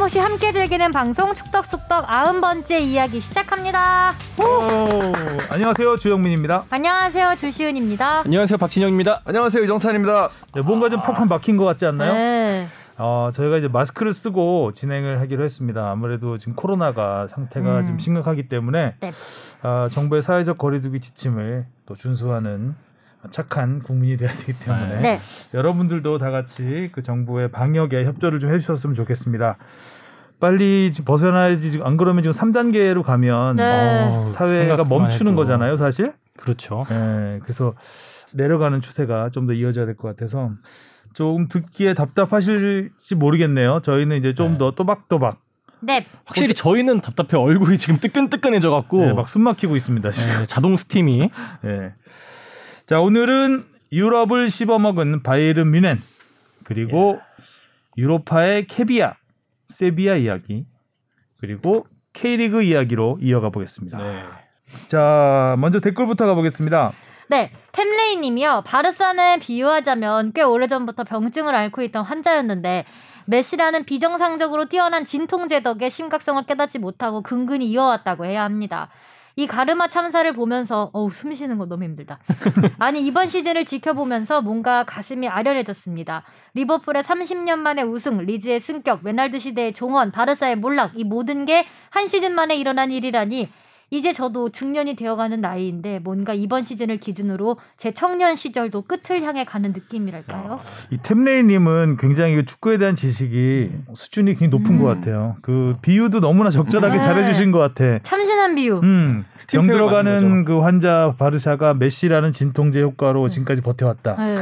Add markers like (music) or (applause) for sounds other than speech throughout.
틀림없이 함께 즐기는 방송 축덕숙덕 아흔 번째 이야기 시작합니다. 오, 안녕하세요 주영민입니다. 안녕하세요 주시은입니다. 안녕하세요 박진영입니다. 안녕하세요 이정찬입니다. 네, 뭔가 좀 팍팍 막힌 것 같지 않나요? 네. 어, 저희가 이제 마스크를 쓰고 진행을 하기로 했습니다. 아무래도 지금 코로나가 상태가 음. 좀 심각하기 때문에 네. 어, 정부의 사회적 거리두기 지침을 또 준수하는 착한 국민이 돼야 되기 때문에 네. 여러분들도 다 같이 그 정부의 방역에 협조를 좀 해주셨으면 좋겠습니다. 빨리 벗어나야지 지금 안 그러면 지금 3단계로 가면 네. 어, 사회가 멈추는 해도. 거잖아요, 사실. 그렇죠. 예, 그래서 내려가는 추세가 좀 더 이어져야 될 것 같아서 조금 듣기에 답답하실지 모르겠네요. 저희는 이제 좀 네. 더 또박또박 네. 확실히 저희는 답답해 얼굴이 지금 뜨끈뜨끈해져 갖고 예, 막 숨 막히고 있습니다. 지금. 예, 자동 스팀이 예. (laughs) 자, 오늘은 유럽을 씹어먹은 바이에른 뮌헨 그리고 유로파의 케비아, 세비야 이야기 그리고 K리그 이야기로 이어가 보겠습니다. 네. 자, 먼저 댓글부터 가보겠습니다. 네. 템레이 님이요. 바르사는 비유하자면 꽤 오래전부터 병증을 앓고 있던 환자였는데 메시라는 비정상적으로 뛰어난 진통제 덕에 심각성을 깨닫지 못하고 근근히 이어왔다고 해야 합니다. 이 바르사 참사를 보면서 어우 숨 쉬는 거 너무 힘들다. (laughs) 아니 이번 시즌을 지켜보면서 뭔가 가슴이 아련해졌습니다. 리버풀의 30년 만의 우승, 리즈의 승격, 메날두 시대의 종언, 바르사의 몰락 이 모든 게 한 시즌 만에 일어난 일이라니 이제 저도 중년이 되어가는 나이인데 뭔가 이번 시즌을 기준으로 제 청년 시절도 끝을 향해 가는 느낌이랄까요? 이 템레이님은 굉장히 그 축구에 대한 지식이 수준이 굉장히 높은 음. 것 같아요. 그 비유도 너무나 적절하게 네. 잘해주신 것 같아. 참신한 비유. 음, 맞는 들어가는 그 환자 바르샤가 메시라는 진통제 효과로 지금까지 버텨왔다. 네.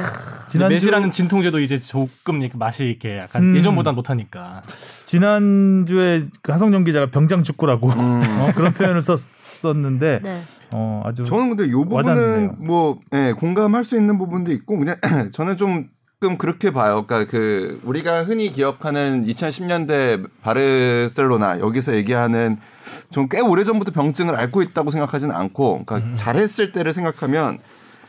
근데 메시라는 진통제도 이제 조금 이렇게 맛이 이렇게 약간 음. 예전보다 못하니까 지난주에 그 하성룡 기자가 병장 축구라고 (laughs) 어, 그런 표현을 썼 었는데 네. 어, 아주 저는 근데 요 부분은 와닿네요. 뭐 예, 공감할 수 있는 부분도 있고 그냥 (clears throat) 저는 좀 조금 그렇게 봐요. 그러니까 그 우리가 흔히 기억하는 2010년대 바르셀로나 여기서 얘기하는 좀 꽤 오래 전부터 병증을 앓고 있다고 생각하지는 않고 그러니까 잘했을 때를 생각하면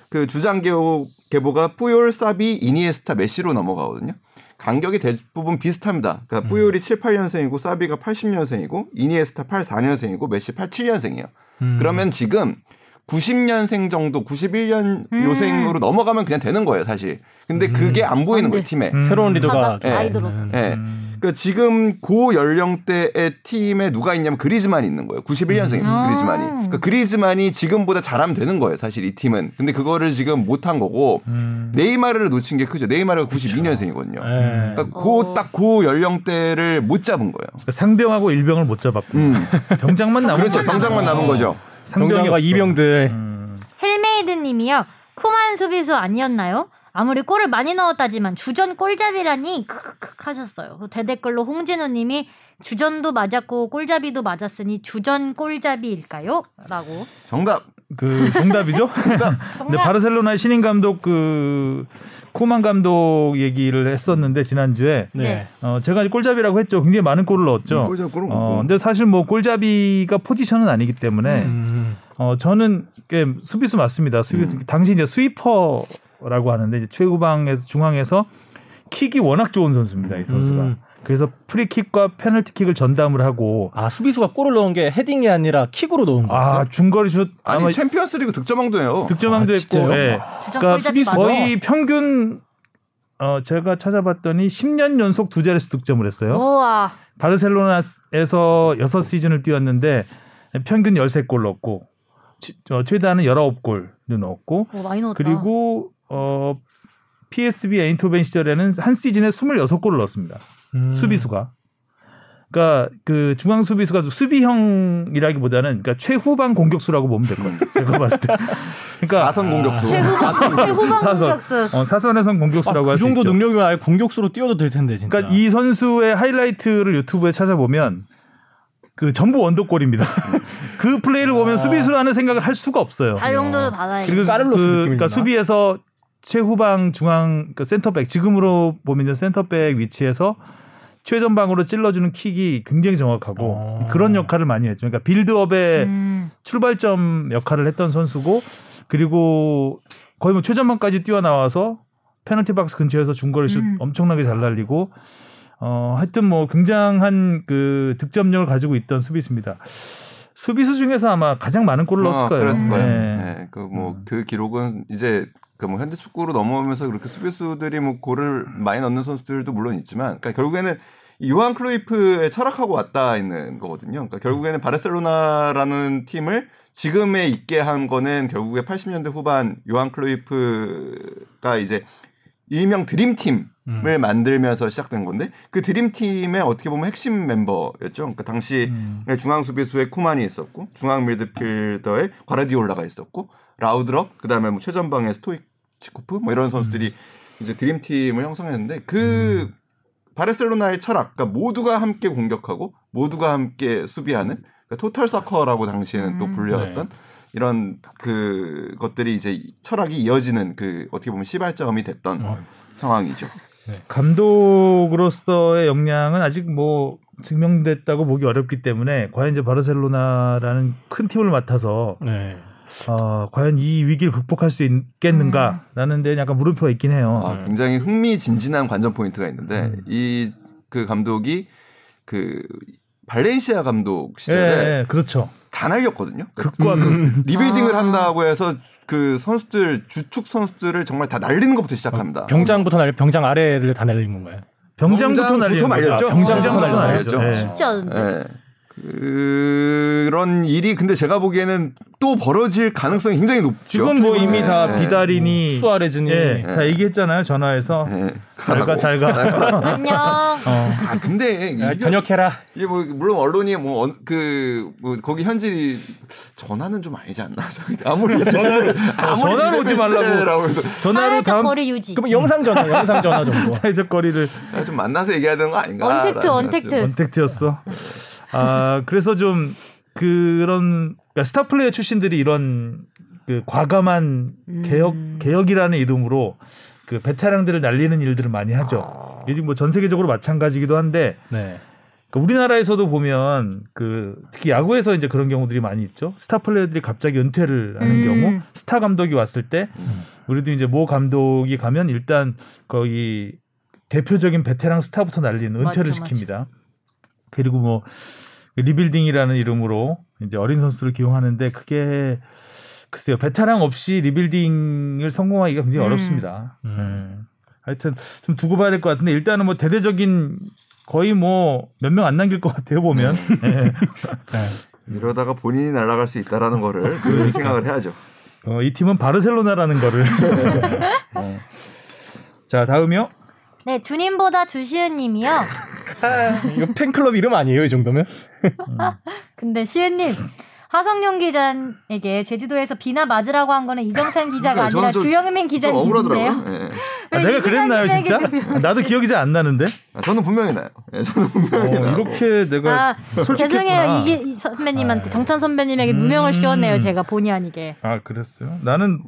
그 주장 계보, 계보가 뿌요르, 사비, 이니에스타, 메시로 넘어가거든요. 간격이 대부분 비슷합니다. 그러니까 뿌요르이 7, 8년생이고 사비가 80년생이고 이니에스타 84년생이고 메시 87년생이에요. 음. 그러면 지금 90년생 정도, 91년 음. 요생으로 넘어가면 그냥 되는 거예요, 사실. 근데 그게 안 보이는. 거예요, 팀에. 음. 새로운 리더가 다- 나이 들어서. 음. 예. 음, 그러니까 지금 고 연령대의 팀에 누가 있냐면 그리즈만이 있는 거예요. 91년생입니다. 음. 그리즈만이. 그러니까 그리즈만이 지금보다 잘하면 되는 거예요, 사실 이 팀은. 근데 그거를 지금 못한 거고 음. 네이마르를 놓친 게 크죠. 네이마르가 92년생이거든요. 예. 그러니까 어. 고딱고 연령대를 못 잡은 거예요. 그러니까 상병하고 일병을 못 잡았고 음. (laughs) 병장만 남은 그렇죠. 병장만 남은 거죠. 없어. 이병들 음. 헬메이드 님이요. 쿠만 수비수 아니었나요? 아무리 골을 많이 넣었다지만 주전 골잡이라니 크크크 하셨어요. 대댓글로 홍진우 님이 주전도 맞았고 골잡이도 맞았으니 주전 골잡이일까요? 라고. 정답. 그 정답이죠? 근데 (laughs) 정답. 바르셀로나 신인 감독 그 쿠만 감독 얘기를 했었는데 지난주에 네. 네. 어, 제가 이제 골잡이라고 했죠. 굉장히 많은 골을 넣었죠. 골잡이 골은 어, 먹고. 근데 사실 뭐 골잡이가 포지션은 아니기 때문에 음. 어, 저는 꽤 수비수 맞습니다. 수비수 음. 당시 이제 스위퍼라고 하는데 이제 최후방에서 중앙에서 킥이 워낙 좋은 선수입니다. 이 선수가. 음. 그래서 프리킥과 페널티킥을 전담을 하고 아 수비수가 골을 넣은 게 헤딩이 아니라 킥으로 넣은 거였어요. 아 중거리 슛 아니 챔피언스리그 득점왕도예요. 득점왕도 아, 했고? 예. 주전 그러니까 맞아. 거의 평균 어 제가 찾아봤더니 10년 연속 두 자릿수 득점을 했어요. 우와. 바르셀로나에서 6 시즌을 뛰었는데 평균 13골 넣었고 치- 어, 최다는 19골을 넣었고 오, 많이 넣었다. 그리고 어 PSV 에인토벤 시절에는 한 시즌에 26골을 넣었습니다. 음. 수비수가. 그러니까 그 중앙 수비수가 수비형이라기보다는 그러니까 최후방 공격수라고 보면 될것 같아요. (laughs) 제가 봤을 때. 그러니까 사실상 공격수. 최후방, 최후방. 공격수. 어, 사선에선 아, 공격수라고 그할수 정도 있죠. 능력이면 아예 공격수로 뛰어도 될 텐데 진짜. 그러니까 이 선수의 하이라이트를 유튜브에 찾아보면 그 전부 원더골입니다. (laughs) 그 플레이를 보면 아. 수비수라는 생각을 할 수가 없어요. 발롱도르를 받아야지. 그리고 까를로스 그. 그러니까 수비에서 최후방 중앙 그 센터백 지금으로 보면 센터백 위치에서 최전방으로 찔러주는 킥이 굉장히 정확하고 어. 그런 역할을 많이 했죠. 그러니까 빌드업의 음. 출발점 역할을 했던 선수고 그리고 거의 뭐 최전방까지 뛰어나와서 페널티 박스 근처에서 중거리 슛 음. 엄청나게 잘 날리고 어, 하여튼 뭐 굉장한 그 득점력을 가지고 있던 수비수입니다. 수비수 중에서 아마 가장 많은 골을 넣었을 아, 거예요. 그랬을 거예요. 네. 네. 그뭐 음. 그 기록은 이제 그뭐 현대 축구로 넘어오면서 그렇게 수비수들이 뭐 골을 많이 넣는 선수들도 물론 있지만, 그러니까 결국에는 이 요한 클로이프의 철학하고 왔다 있는 거거든요. 그러니까 결국에는 바르셀로나라는 팀을 지금에 있게 한 거는 결국에 80년대 후반 요한 클로이프가 이제 일명 드림팀을 음. 만들면서 시작된 건데 그 드림팀의 어떻게 보면 핵심 멤버였죠. 그러니까 당시 음. 중앙 수비수에 쿠만이 있었고 중앙 미드필더에 과르디올라가 있었고 라우드럽 그다음에 뭐 최전방에 스토이치코프 뭐 이런 선수들이 이제 드림팀을 형성했는데 그 바르셀로나의 철학 그러니까 모두가 함께 공격하고 모두가 함께 수비하는 그러니까 토탈 사커라고 당시에는 또 음. 불렸던 네. 이런 그 것들이 이제 철학이 이어지는 그 어떻게 보면 시발점이 됐던 어. 상황이죠. 감독으로서의 역량은 아직 뭐 증명됐다고 보기 어렵기 때문에 과연 이제 바르셀로나라는 큰 팀을 맡아서 네. 어, 과연 이 위기를 극복할 수 있겠는가라는 데는 약간 물음표가 있긴 해요. 아, 네. 굉장히 흥미진진한 관전 포인트가 있는데 음. 이그 감독이 그 발렌시아 감독 예, 시절에 예, 그렇죠. 다 날렸거든요. 그러니까 극과 극. 음. 리빌딩을 아. 한다고 해서 그 선수들 주축 선수들을 정말 다 날리는 것부터 시작합니다. 병장부터 날 병장 아래를 다 날린 건가요? 병장부터 말렸죠. 거죠. 병장부터 날렸죠. 날렸죠. 예. 쉽지 않은데. 예. 그런 일이 근데 제가 보기에는 또 벌어질 가능성이 굉장히 높죠. 지금 뭐 이미 다 예, 예. 비다리니 수아레즈니 예, 다 얘기했잖아요 전화해서 예, 잘가 가라고. 잘가. (laughs) 안녕. 어. 아 근데 야, 이게 전역해라. 이게 뭐 물론 언론이 뭐그뭐 거기 현지 전화는 좀 아니지 않나? (laughs) 아무리 전화로 아무리 전화로 오지 말라고. 해서 전화로 사회적 다음 거리 유지. 그러면 영상 전화, 영상 전화 정도. 사회적 거리를 좀 만나서 얘기해야 되는 거 아닌가? 언택트, 언택트. 언택트였어. 아 그래서 좀 그런 그러니까 스타 플레이어 출신들이 이런 그 과감한 음. 개혁 개혁이라는 이름으로 그 베테랑들을 날리는 일들을 많이 하죠. 이게 뭐전 세계적으로 마찬가지기도 한데 네. 그러니까 우리나라에서도 보면 그 특히 야구에서 이제 그런 경우들이 많이 있죠. 스타 플레이어들이 갑자기 은퇴를 하는 음. 경우 스타 감독이 왔을 때 우리도 이제 모 감독이 가면 일단 거기 대표적인 베테랑 스타부터 날리는 은퇴를 맞죠, 시킵니다. 그리고 뭐 리빌딩이라는 이름으로 이제 어린 선수를 기용하는데 그게 글쎄요 베테랑 없이 리빌딩을 성공하기가 굉장히 음. 어렵습니다. 음. 음. 하여튼 좀 두고 봐야 될 것 같은데 일단은 뭐 대대적인 거의 뭐 몇 명 안 남길 것 같아요 보면. 예. (laughs) 네. 이러다가 본인이 날아갈 수 있다라는 거를 그 생각을 해야죠. 어, 이 팀은 바르셀로나라는 거를. 어. (laughs) 자 다음이요. 네, 주님보다 주시은님이요. (laughs) 이거 팬클럽 이름 아니에요, 이 정도면? (laughs) 근데 시은님 하성룡 기자에게 제주도에서 비나 맞으라고 한 거는 이정찬 기자가 그러니까 아니라 주영민 좀 기자님인데요. (laughs) 예. 아, 내가 그랬나요 진짜? 아, 나도 기억이 잘 안 나는데. 아, 저는 분명히 나요. 예, 저는 분명히 어, 나요. 이렇게 내가 아. 죄송해요. 이게 이 선배님한테 아. 정찬 선배님에게 누명을 음. 씌웠네요. 제가 본의 아니게. 아 그랬어요. 나는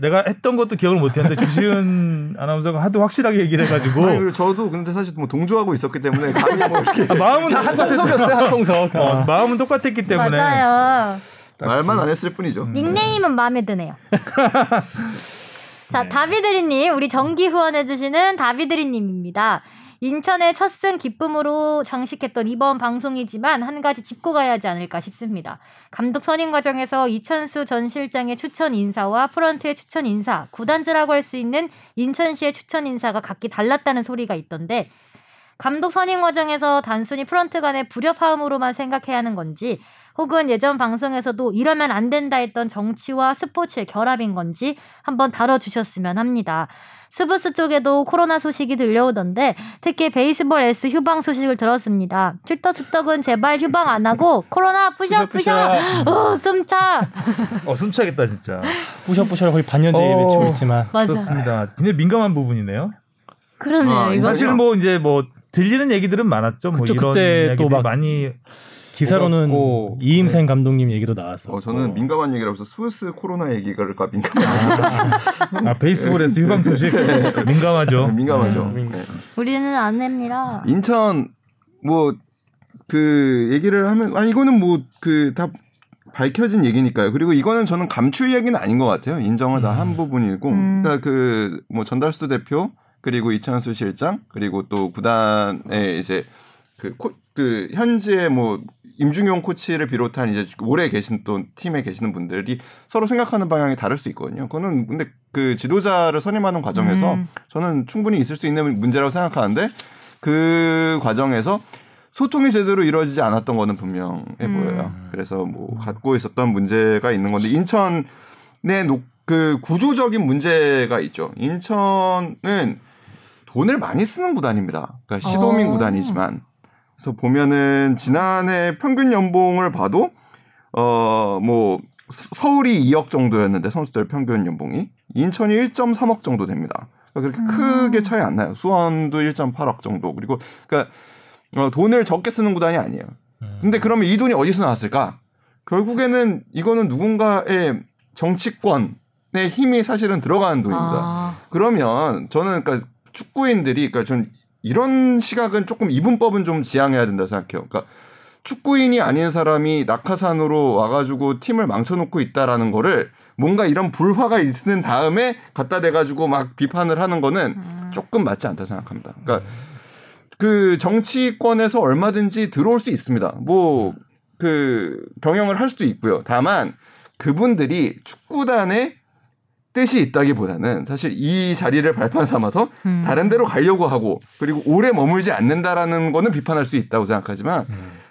내가 했던 것도 기억을 못했는데 주시은 (laughs) 아나운서가 하도 확실하게 얘기를 해가지고 아니, 저도 근데 사실 뭐 동조하고 있었기 때문에 감히 뭐 (laughs) 이렇게 아, 마음은 한통속이었어요, 한통속. 어, 마음은 똑같았기 때문에 맞아요. 말만 안 했을 뿐이죠. 음. 닉네임은 마음에 드네요. (laughs) 자, 다비드리님, 우리 정기 후원해주시는 다비드리님입니다. 인천의 첫 승 기쁨으로 장식했던 이번 방송이지만 한 가지 짚고 가야 하지 않을까 싶습니다. 감독 선임 과정에서 이천수 전 실장의 추천 인사와 프런트의 추천 인사, 구단주라고 할 수 있는 인천시의 추천 인사가 각기 달랐다는 소리가 있던데 감독 선임 과정에서 단순히 프런트 간의 불협화음으로만 생각해야 하는 건지 혹은 예전 방송에서도 이러면 안 된다 했던 정치와 스포츠의 결합인 건지 한번 다뤄주셨으면 합니다. 스브스 쪽에도 코로나 소식이 들려오던데 특히 베이스볼 S 휴방 소식을 들었습니다. 쭈떡쭈떡은 제발 휴방 안 하고 코로나 부셔 부셔 어 숨차 (laughs) 어 숨차겠다 진짜. 부셔 부셔 거의 반년째 어. 외치고 있지만. 맞아 그렇습니다. 굉장히 민감한 부분이네요. 그러네요 아, 사실 뭐 이제 뭐 들리는 얘기들은 많았죠. 뭐 그쵸, 이런 그때 또 막- 많이 기사로는 오갔고, 이임생 감독님 얘기도 나왔어. 어, 저는 민감한 얘기라고 해서 스위스 코로나 얘기가 민감한 아 (laughs) 베이스볼에서 휴방 소식 민감하죠. 민감하죠. 음. 네. 우리는 안 합니다. 인천 뭐 그 얘기를 하면 아 이거는 뭐 그 다 밝혀진 얘기니까요. 그리고 이거는 저는 감출 얘기는 아닌 것 같아요. 인정을 다한 부분이고, 음. 그러니까 그 뭐 전달수 대표 그리고 이천수 실장 그리고 또 구단의 이제 그, 코, 그 현지의 뭐 임중용 코치를 비롯한 이제 오래 계신 또 팀에 계시는 분들이 서로 생각하는 방향이 다를 수 있거든요. 그거는 근데 그 지도자를 선임하는 과정에서 음. 저는 충분히 있을 수 있는 문제라고 생각하는데 그 과정에서 소통이 제대로 이루어지지 않았던 거는 분명해 음. 보여요. 그래서 뭐 갖고 있었던 문제가 있는 건데 인천의 노- 그 구조적인 문제가 있죠. 인천은 돈을 많이 쓰는 구단입니다. 그러니까 시도민 어. 구단이지만 그래서 보면은 지난해 평균 연봉을 봐도 어 뭐 서울이 2억 정도였는데 선수들 평균 연봉이 인천이 1.3억 정도 됩니다. 그러니까 그렇게 크게 차이 안 나요. 수원도 1.8억 정도. 그리고 그러니까 어, 돈을 적게 쓰는 구단이 아니에요. 근데 그러면 이 돈이 어디서 나왔을까? 결국에는 이거는 누군가의 정치권의 힘이 사실은 들어가는 돈입니다. 아. 그러면 저는 그러니까 축구인들이 그러니까 전 이런 시각은 조금 이분법은 좀 지향해야 된다 생각해요. 그러니까 축구인이 아닌 사람이 낙하산으로 와가지고 팀을 망쳐놓고 있다라는 거를 뭔가 이런 불화가 있는 다음에 갖다 대가지고 막 비판을 하는 거는 음. 조금 맞지 않다 생각합니다. 그러니까 그 정치권에서 얼마든지 들어올 수 있습니다. 뭐그 경영을 할 수도 있고요. 다만 그분들이 축구단의 뜻이 있다기보다는 사실 이 자리를 발판 삼아서 음. 다른 데로 가려고 하고 그리고 오래 머물지 않는다라는 거는 비판할 수 있다고 생각하지만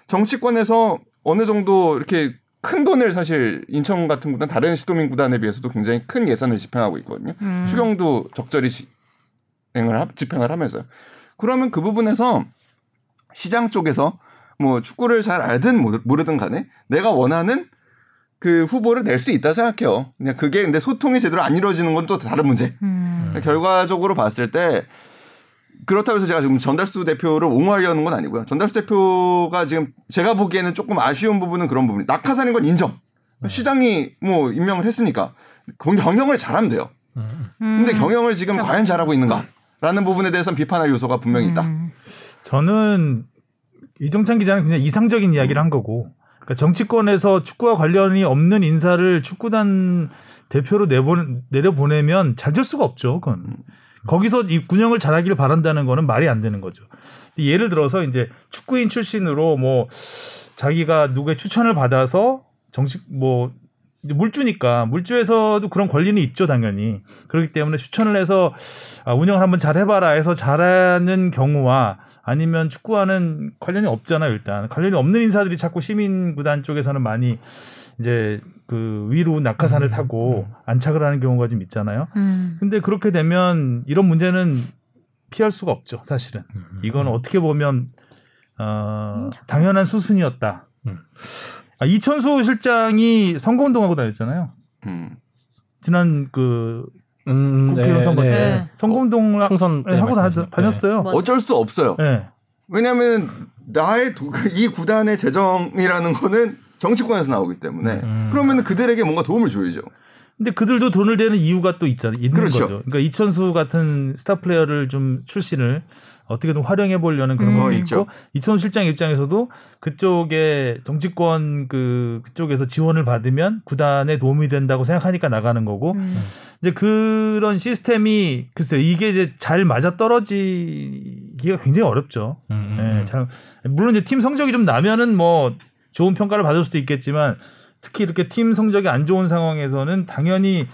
정치권에서 어느 정도 이렇게 큰 돈을 사실 인천 같은 구단 다른 시도민 구단에 비해서도 굉장히 큰 예산을 집행하고 있거든요. 음. 추경도 적절히 집행을 하- 집행을 하면서요. 그러면 그 부분에서 시장 쪽에서 뭐 축구를 잘 알든 모르- 모르든 간에 내가 원하는 그 후보를 낼 수 있다 생각해요. 그냥 그게 근데 소통이 제대로 안 이루어지는 건 또 다른 문제. 음. 결과적으로 봤을 때 그렇다고 해서 제가 지금 전달수 대표를 옹호하려는 건 아니고요. 전달수 대표가 지금 제가 보기에는 조금 아쉬운 부분은 그런 부분이 낙하산인 건 인정. 시장이 뭐 임명을 했으니까 경- 경영을 잘하면 돼요. 근데 음. 경영을 지금 과연 잘하고 있는가라는 부분에 대해서는 비판할 요소가 분명히 있다. 음. 저는 이정찬 기자는 그냥 이상적인 이야기를 한 거고 그러니까 정치권에서 축구와 관련이 없는 인사를 축구단 대표로 내보 내려보내면 잘 될 수가 없죠. 그건 거기서 이 군영을 잘하기를 바란다는 거는 말이 안 되는 거죠. 예를 들어서 이제 축구인 출신으로 뭐 자기가 누구의 추천을 받아서 정식 뭐 물주니까 물주에서도 그런 권리는 있죠 당연히 그렇기 때문에 추천을 해서 아, 운영을 한번 잘 해봐라 해서 잘하는 경우와 아니면 축구와는 관련이 없잖아요 일단 관련이 없는 인사들이 자꾸 시민 구단 쪽에서는 많이 이제 그 위로 낙하산을 음, 타고 안착을 하는 경우가 좀 있잖아요. 음. 근데 그렇게 되면 이런 문제는 피할 수가 없죠 사실은 이건 어떻게 보면 어. 당연한 수순이었다. 음. 아, 이천수 실장이 선거운동하고 다녔잖아요. 음. 지난 그 음, 국회의원 선거 때 네. 선거운동을 총선 때 하고 다. 다녔어요. 맞아. 어쩔 수 없어요. 네. 왜냐하면 나의 도- 이 구단의 재정이라는 거는 정치권에서 나오기 때문에 음. 그러면 그들에게 뭔가 도움을 줘야죠. 근데 그들도 돈을 대는 이유가 또 있잖아요. 있는 그렇죠. 거죠. 그러니까 이천수 같은 스타 플레이어를 좀 출신을 어떻게든 활용해 보려는 그런 음. 것도 어, 있고 있죠. 이천수 실장 입장에서도 그쪽에 정치권 그 그쪽에서 지원을 받으면 구단에 도움이 된다고 생각하니까 나가는 거고 음. 이제 그런 시스템이 글쎄 요 이게 이제 잘 맞아 떨어지기가 굉장히 어렵죠. 음, 예, 잘 물론 이제 팀 성적이 좀 나면은 뭐 좋은 평가를 받을 수도 있겠지만 특히 이렇게 팀 성적이 안 좋은 상황에서는 당연히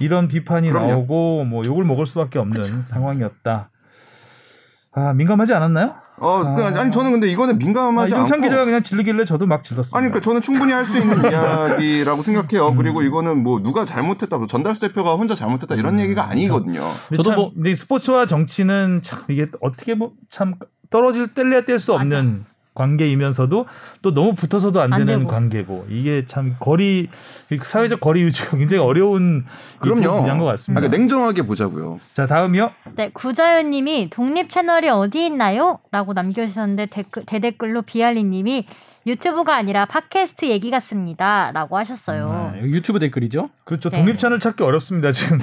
이런 비판이 그럼요. 나오고 뭐 욕을 먹을 수밖에 없는 상황이었다. 아 민감하지 않았나요? 어, 그, 아니 저는 근데 이거는 아, 민감하지 이동찬 않고 기자가 그냥 질르길래 저도 막 질렀습니다. 아니, 그러니까 저는 충분히 할 수 있는 (laughs) 이야기라고 생각해요. 그리고 이거는 뭐 누가 잘못했다, 뭐 전달수 대표가 혼자 잘못했다 이런 얘기가 아니거든요. 저도 참, 뭐- 스포츠와 정치는 참 이게 어떻게 뭐 참 떨어질 뗄래야 뗄 수 없는 관계이면서도 또 너무 붙어서도 안 안 되는 되고. 관계고 이게 참 거리 사회적 거리 유지가 굉장히 어려운 그럼요. 분야인 것 아, 같습니다. 그러니까 냉정하게 보자고요. 자 다음이요. 네, 구자연님이 독립 채널이 어디 있나요? 라고 남겨주셨는데 댓글, 대댓글로 비알리님이 유튜브가 아니라 팟캐스트 얘기 같습니다. 라고 하셨어요. 아, 여기 유튜브 댓글이죠. 그렇죠. 네. 독립 채널 찾기 어렵습니다 지금.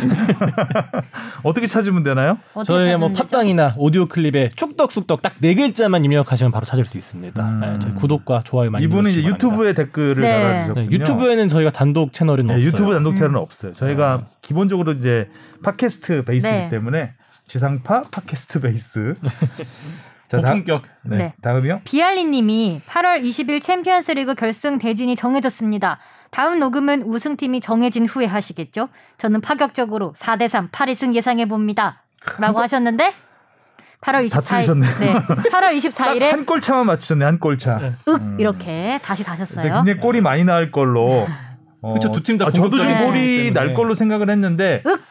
(laughs) 어떻게 찾으면 되나요? 어떻게 저희 뭐? 팟빵이나 오디오 클립에 축덕숙덕 딱 네 글자만 입력하시면 바로 찾을 수 있습니다. 음. 네, 저희 구독과 좋아요 많이 이분은 이제. 유튜브에 댓글을 네. 달아주셨군요. 네, 유튜브에는 저희가 단독 채널은 네, 없어요. 유튜브 단독 채널은 음. 없어요. 저희가 기본적으로 이제 팟캐스트 베이스이기 네. 때문에 지상파 팟캐스트 베이스. (laughs) 자, 다, 고품격. 네. 네. 다음이요. 비알리님이 8월 20일 챔피언스리그 결승 대진이 정해졌습니다. 다음 녹음은 우승팀이 정해진 후에 하시겠죠? 저는 파격적으로 4대3 파리승 예상해 봅니다. 라고 하셨는데 8월 다 24일 틀리셨네요. 네. 8월 24일에 한 골차만 맞추셨네. 한 골차. 네. 윽 음. 이렇게 다시 근데 다셨어요. 굉장히 골이 많이 나올 걸로. 어, 그쵸, 두팀다 아, 저도 좀 공격적이기 골이 날 때문에. 걸로 생각을 했는데 윽!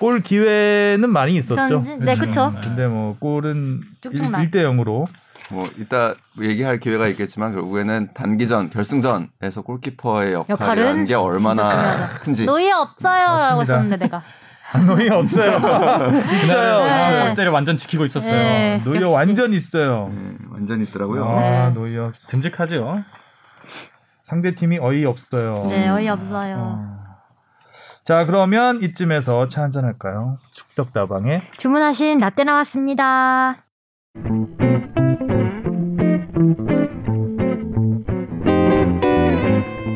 골 기회는 많이 있었죠. 전- 네, 그쵸. 근데 뭐 골은 쭉쭉 나. 1, 대 0으로 뭐 이따 얘기할 기회가 있겠지만 결국에는 단기전 결승전에서 골키퍼의 역할이라는 역할은 게 얼마나. 큰지 노예 없어요라고. 했었는데 내가 노예 없어요. (laughs) 있어요. 네. 아, 골대를 완전 지키고 있었어요. 네. 노예 역시. 완전 있어요. 네, 완전 있더라고요. 아, 네. 노예 듬직하죠. 상대 팀이 어이 없어요. 네 어이 없어요. 어. 자 그러면 이쯤에서 차 한잔 할까요? 축덕다방에 주문하신 라떼 나왔습니다.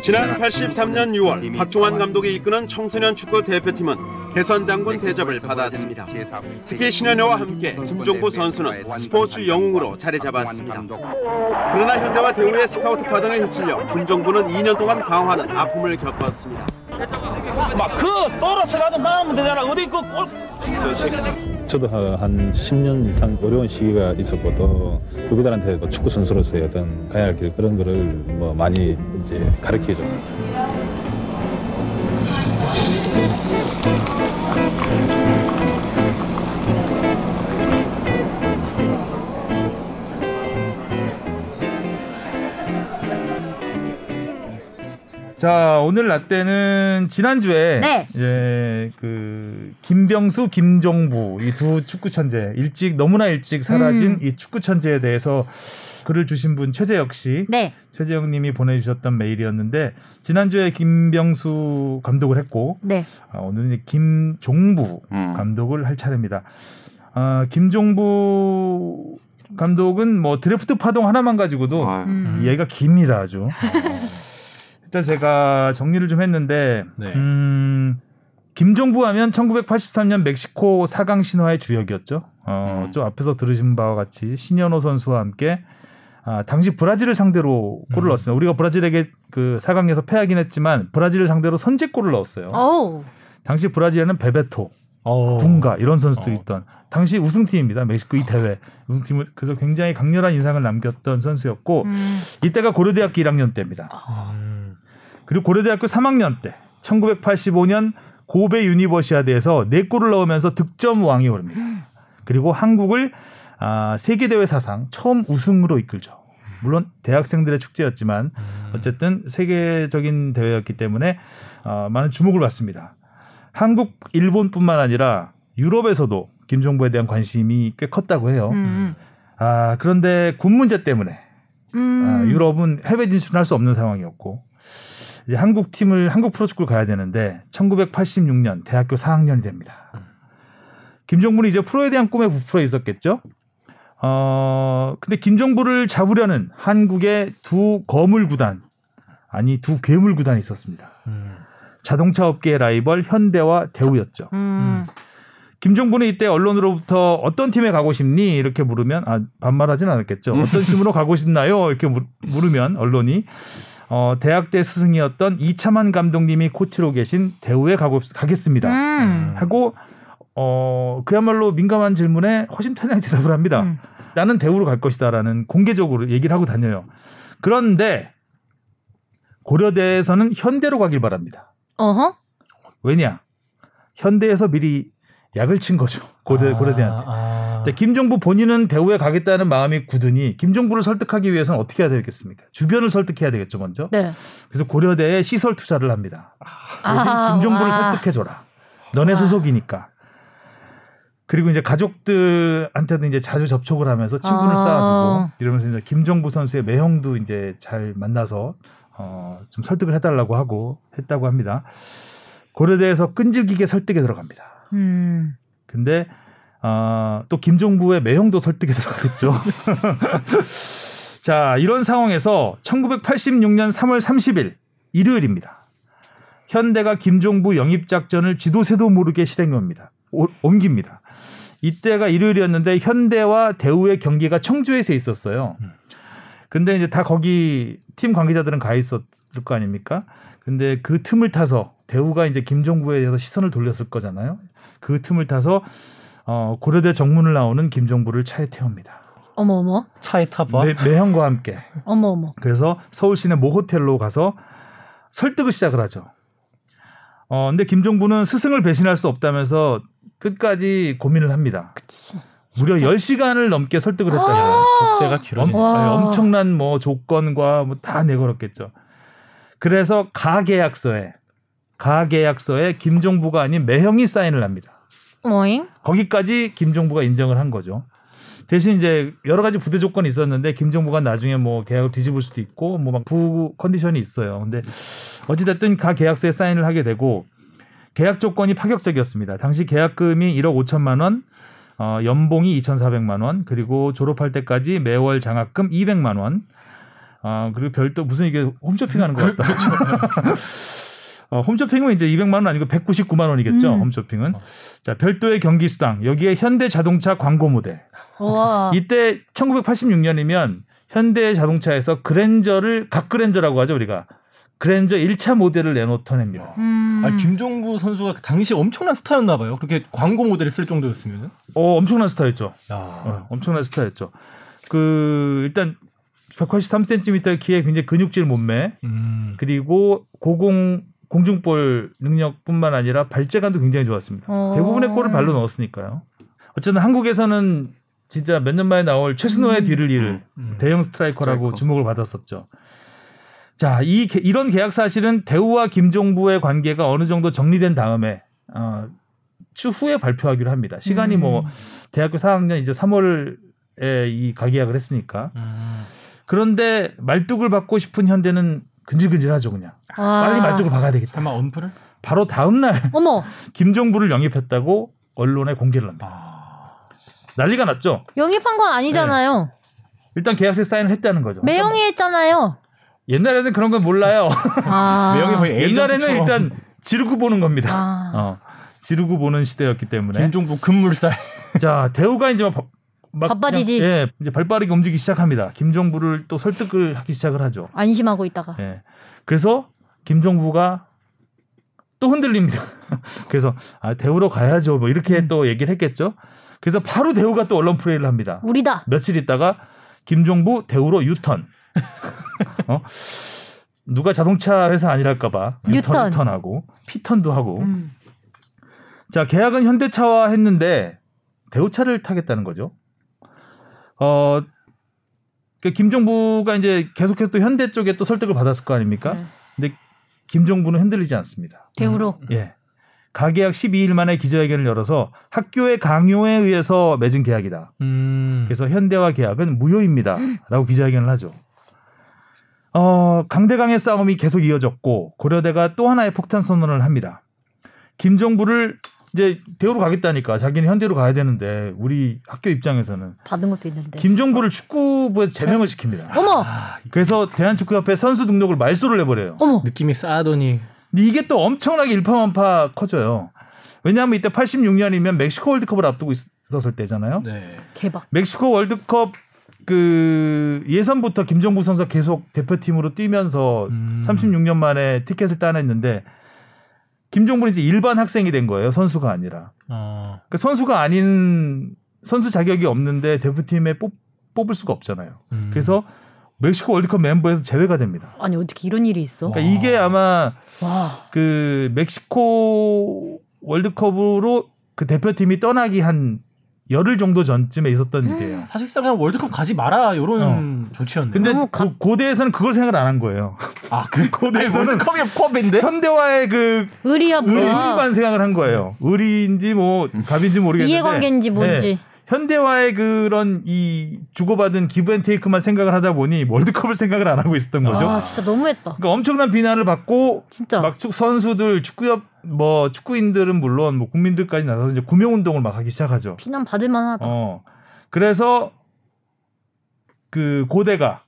지난 83년 6월 박종환 감독이 이끄는 청소년 축구 대표팀은 개선 장군 대접을 받았습니다. 특히 신현여와 함께 김종부 선수는 스포츠 영웅으로 자리 잡았습니다. 그러나 현대와 대우의 스카우트 과정에 휩쓸려 김종부는 2년 동안 방황하는 아픔을 겪었습니다. 막그 떨어서 가도 나오면 되잖아 어디 그 골... 저도 한- 한 10년 이상 어려운 시기가 있었고도 그들한테도 축구 선수로서의 어떤 가야 할 길 그런 거를 뭐 많이 이제 가르치죠. 자 오늘 라떼는 지난주에 네. 이제 그 김병수, 김종부 이 두 축구 천재 일찍 너무나 일찍 사라진 음. 이 축구 천재에 대해서 글을 주신 분 최재혁 씨, 네. 최재혁 님이 보내주셨던 메일이었는데 지난주에 김병수 감독을 했고 네. 아, 오늘은 김종부 음. 감독을 할 차례입니다. 아, 김종부 감독은 뭐 드래프트 파동 하나만 가지고도 아, 음. 이해가 깁니다 아주. (laughs) 일단 제가 정리를 좀 했는데 네. 음, 김종부 하면 1983년 멕시코 4강 신화의 주역이었죠. 어, 음. 좀 앞에서 들으신 바와 같이 신현호 선수와 함께 아, 당시 브라질을 상대로 골을 음. 넣었습니다. 우리가 브라질에게 그 4강에서 패하긴 했지만 브라질을 상대로 선제골을 넣었어요. 어우. 당시 브라질에는 베베토, 어. 둥가 이런 선수들이 어. 있던 당시 우승팀입니다. 멕시코 이 대회 우승팀을 그래서 굉장히 강렬한 인상을 남겼던 선수였고 음. 이때가 고려대학교 1학년 때입니다. 음. 그리고 고려대학교 3학년 때 1985년 고베 유니버시아드에서 4골을 넣으면서 득점왕에 오릅니다. 그리고 한국을 아, 세계대회 사상 처음 우승으로 이끌죠. 물론 대학생들의 축제였지만 어쨌든 세계적인 대회였기 때문에 어, 많은 주목을 받습니다. 한국, 일본뿐만 아니라 유럽에서도 김종부에 대한 관심이 꽤 컸다고 해요. 음. 아, 그런데 군 문제 때문에 음. 아, 유럽은 해외 진출할 수 없는 상황이었고 이제 한국 팀을 한국 프로축구를 가야 되는데 1986년 대학교 4학년이 됩니다. 김종부는 이제 프로에 대한 꿈에 부풀어 있었겠죠. 어 근데 김종부를 잡으려는 한국의 두 거물 구단 아니 두 괴물 구단이 있었습니다. 음. 자동차 업계의 라이벌 현대와 대우였죠. 음. 김종부는 이때 언론으로부터 어떤 팀에 가고 싶니 이렇게 물으면 아 반말하진 않았겠죠. 어떤 (laughs) 팀으로 가고 싶나요? 이렇게 물- 물으면 언론이 어 대학 때 스승이었던 이차만 감독님이 코치로 계신 대우에 가고 가겠습니다. 음. 하고 어 그야말로 민감한 질문에 허심탄회하게 대답을 합니다. 음. 나는 대우로 갈 것이다라는 공개적으로 얘기를 하고 다녀요. 그런데 고려대에서는 현대로 가길 바랍니다. 어허. 왜냐? 현대에서 미리 약을 친 거죠. 고대 아, 고려대한테. 아. 근데 김종부 본인은 대우에 가겠다는 마음이 굳으니 김종부를 설득하기 위해서는 어떻게 해야 되겠습니까? 주변을 설득해야 되겠죠, 먼저. 네. 그래서 고려대에 시설 투자를 합니다. 대신 아, 김종부를 와. 설득해줘라. 너네 와. 소속이니까. 그리고 이제 가족들한테도 이제 자주 접촉을 하면서 친분을 아. 쌓아두고 이러면서 이제 김종부 선수의 매형도 이제 잘 만나서 어, 좀 설득을 해달라고 하고 했다고 합니다. 고려대에서 끈질기게 설득에 들어갑니다. 음. 근데 어, 또 김종부의 매형도 설득에 들어가겠죠. (laughs) 자, 이런 상황에서 1986년 3월 30일 일요일입니다. 현대가 김종부 영입 작전을 지도새도 모르게 실행해 옵니다. 오- 옮깁니다. 이때가 일요일이었는데 현대와 대우의 경기가 청주에서 있었어요. 근데 이제 다 거기 팀 관계자들은 가 있었을 거 아닙니까? 근데 그 틈을 타서 대우가 이제 김종부에 대해서 시선을 돌렸을 거잖아요. 그 틈을 타서 어, 고려대 정문을 나오는 김종부를 차에 태웁니다. 어머 어머 차에 타봐. 매, 매형과 함께. (laughs) 어머 어머. 그래서 서울 시내 모 호텔로 가서 설득을 시작을 하죠. 어, 근데 김종부는 스승을 배신할 수 없다면서 끝까지 고민을 합니다. 그치. 무려 10시간을 넘게 설득을 했다고요. 독대가. 네, 엄청난 뭐 조건과 뭐 다 내걸었겠죠. 그래서 가계약서에 가계약서에 김종부가 아닌 매형이 사인을 합니다. 어잉? 거기까지 김종부가 인정을 한 거죠. 대신 이제 여러 가지 부대 조건이 있었는데 김종부가 나중에 뭐 계약을 뒤집을 수도 있고 뭐 막 부 컨디션이 있어요. 근데 어찌됐든 가 계약서에 사인을 하게 되고 계약 조건이 파격적이었습니다. 당시 계약금이 1억 5천만 원, 어, 연봉이 2,400만 원, 그리고 졸업할 때까지 매월 장학금 200만 원, 어, 그리고 별도 무슨 이게 홈쇼핑 하는 것 같다. (laughs) 어, 홈쇼핑은 이제 200만 원 아니고 199만 원이겠죠. 음. 홈쇼핑은. 자, 별도의 경기 수당. 여기에 현대 자동차 광고 모델. 와. (laughs) 이때 1986년이면 현대 자동차에서 그랜저를 각 그랜저라고 하죠, 우리가. 그랜저 1차 모델을 내놓던 해입니다. 음. 아, 김종부 선수가 그 당시 엄청난 스타였나 봐요. 그렇게 광고 모델을 쓸 정도였으면. 어, 엄청난 스타였죠. 야. 어, 엄청난 스타였죠. 그 일단 183cm 키에 굉장히 근육질 몸매, 음. 그리고 고공 공중볼 능력뿐만 아니라 발재간도 굉장히 좋았습니다. 어. 대부분의 골을 발로 넣었으니까요. 어쨌든 한국에서는 진짜 몇 년 만에 나올 최순호의 음. 뒤를 이을 음. 대형 스트라이커라고 스트라이커. 주목을 받았었죠. 자, 이 개- 이런 계약 사실은 대우와 김종부의 관계가 어느 정도 정리된 다음에 어, 추후에 발표하기로 합니다. 시간이 음. 뭐 대학교 4학년 이제 3월에 이 가계약을 했으니까. 음. 그런데 말뚝을 받고 싶은 현대는 근질근질하죠, 그냥. 와. 빨리 말뚝을 박아야 되겠다. 설마 언프를? 바로 다음 날 어머 (laughs) 김종부를 영입했다고 언론에 공개를 합니다. 아. 난리가 났죠. 영입한 건 아니잖아요. 일단 계약서에 사인을 했다는 거죠. 매형이 했잖아요. 옛날에는 그런 건 몰라요. 아. (laughs) 매형이 거의 옛날에는 에이전트처럼. 일단 지르고 보는 겁니다. 아. 어, 지르고 보는 시대였기 때문에. 김종부 금물살. 자, 대우가 이제 막, 막 바빠지지. 그냥, 예, 이제 발빠르게 움직이기 시작합니다. 김종부를 또 설득을 하기 시작을 하죠. 안심하고 있다가. 예. 그래서 김종부가 또 흔들립니다. (laughs) 그래서 아, 대우로 가야죠. 뭐 이렇게 음. 또 얘기를 했겠죠. 그래서 바로 대우가 또 언론 프레이를 합니다. 우리다. 며칠 있다가 김종부 대우로 유턴. (laughs) 어? 누가 자동차 회사 아니랄까봐 유턴, 유턴. 유턴 하고 피턴도 하고. 음. 자 계약은 현대차와 했는데 대우차를 타겠다는 거죠. 어, 그 김종부가 이제 계속해서 또 현대 쪽에 또 설득을 받았을 거 아닙니까? 네. 근데 김종부는 흔들리지 않습니다. 대우로. 예. 가계약 12일 만에 기자회견을 열어서 학교의 강요에 의해서 맺은 계약이다. 음. 그래서 현대와 계약은 무효입니다. 라고 기자회견을 하죠. 어, 강대강의 싸움이 계속 이어졌고 고려대가 또 하나의 폭탄 선언을 합니다. 김종부를 이제 대우로 가겠다니까 자기는 현대로 가야 되는데 우리 학교 입장에서는 받은 것도 있는데. 김종부를 축구부에서 제명을 시킵니다. 어머. 아, 그래서 대한축구협회 선수 등록을 말소를 해버려요. 어머. 느낌이 싸더니 근데 이게 또 엄청나게 일파만파 커져요. 왜냐하면 이때 86년이면 멕시코 월드컵을 앞두고 있었을 때잖아요. 네. 대박. 멕시코 월드컵 그 예선부터 김정부 선수가 계속 대표팀으로 뛰면서 음. 36년 만에 티켓을 따냈는데 김종부는 이제 일반 학생이 된 거예요. 선수가 아니라. 어. 그러니까 선수가 아닌 선수 자격이 없는데 대표팀에 뽑, 뽑을 수가 없잖아요. 음. 그래서 멕시코 월드컵 멤버에서 제외가 됩니다. 아니 어떻게 이런 일이 있어? 그러니까 이게 아마 와. 그 멕시코 월드컵으로 그 대표팀이 떠나기 한 열흘 정도 전쯤에 있었던 일이에요. 사실상 그냥 월드컵 가지 마라 이런 어. 조치였네. 근데 너무 가- 고, 고대에서는 그걸 생각을 안 한 거예요. 아, 그 (laughs) 고대에서는 월드컵이 컵인데? 현대와의 그 의리야 뭐야? 의리만 생각을 한 거예요. 의리인지 뭐 갑인지 모르겠는데 이해관계인지 뭔지. 네. 현대와의 그런 이 주고받은 기브앤테이크만 생각을 하다 보니 월드컵을 생각을 안 하고 있었던 거죠. 아 진짜 너무했다. 그러니까 엄청난 비난을 받고 진짜. 막축 선수들 축구협 뭐 축구인들은 물론 뭐 국민들까지 나서서 이제 구명 운동을 막 하기 시작하죠. 비난 받을 만하다. 어. 그래서 그 고대가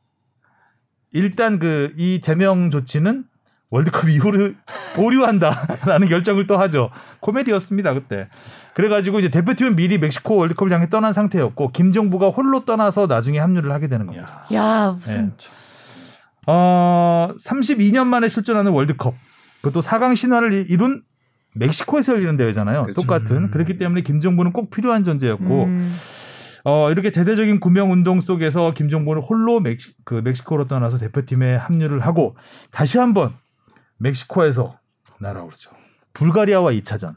일단 그 이 제명 조치는 월드컵 이후로 보류한다라는 (laughs) 결정을 또 하죠. 코미디였습니다 그때. 그래가지고 이제 대표팀은 미리 멕시코 월드컵을 향해 떠난 상태였고 김정부가 홀로 떠나서 나중에 합류를 하게 되는 겁니다. 야 무슨 예. 어, 32년 만에 출전하는 월드컵. 그것도 4강 신화를 이룬 멕시코에서 열리는 대회잖아요. 그렇죠. 똑같은. 음. 그렇기 때문에 김정부는 꼭 필요한 존재였고, 음. 어, 이렇게 대대적인 구명 운동 속에서 김정부는 홀로 멕시, 그 멕시코로 떠나서 대표팀에 합류를 하고, 다시 한번 멕시코에서 날아오르죠. 불가리아와 2차전.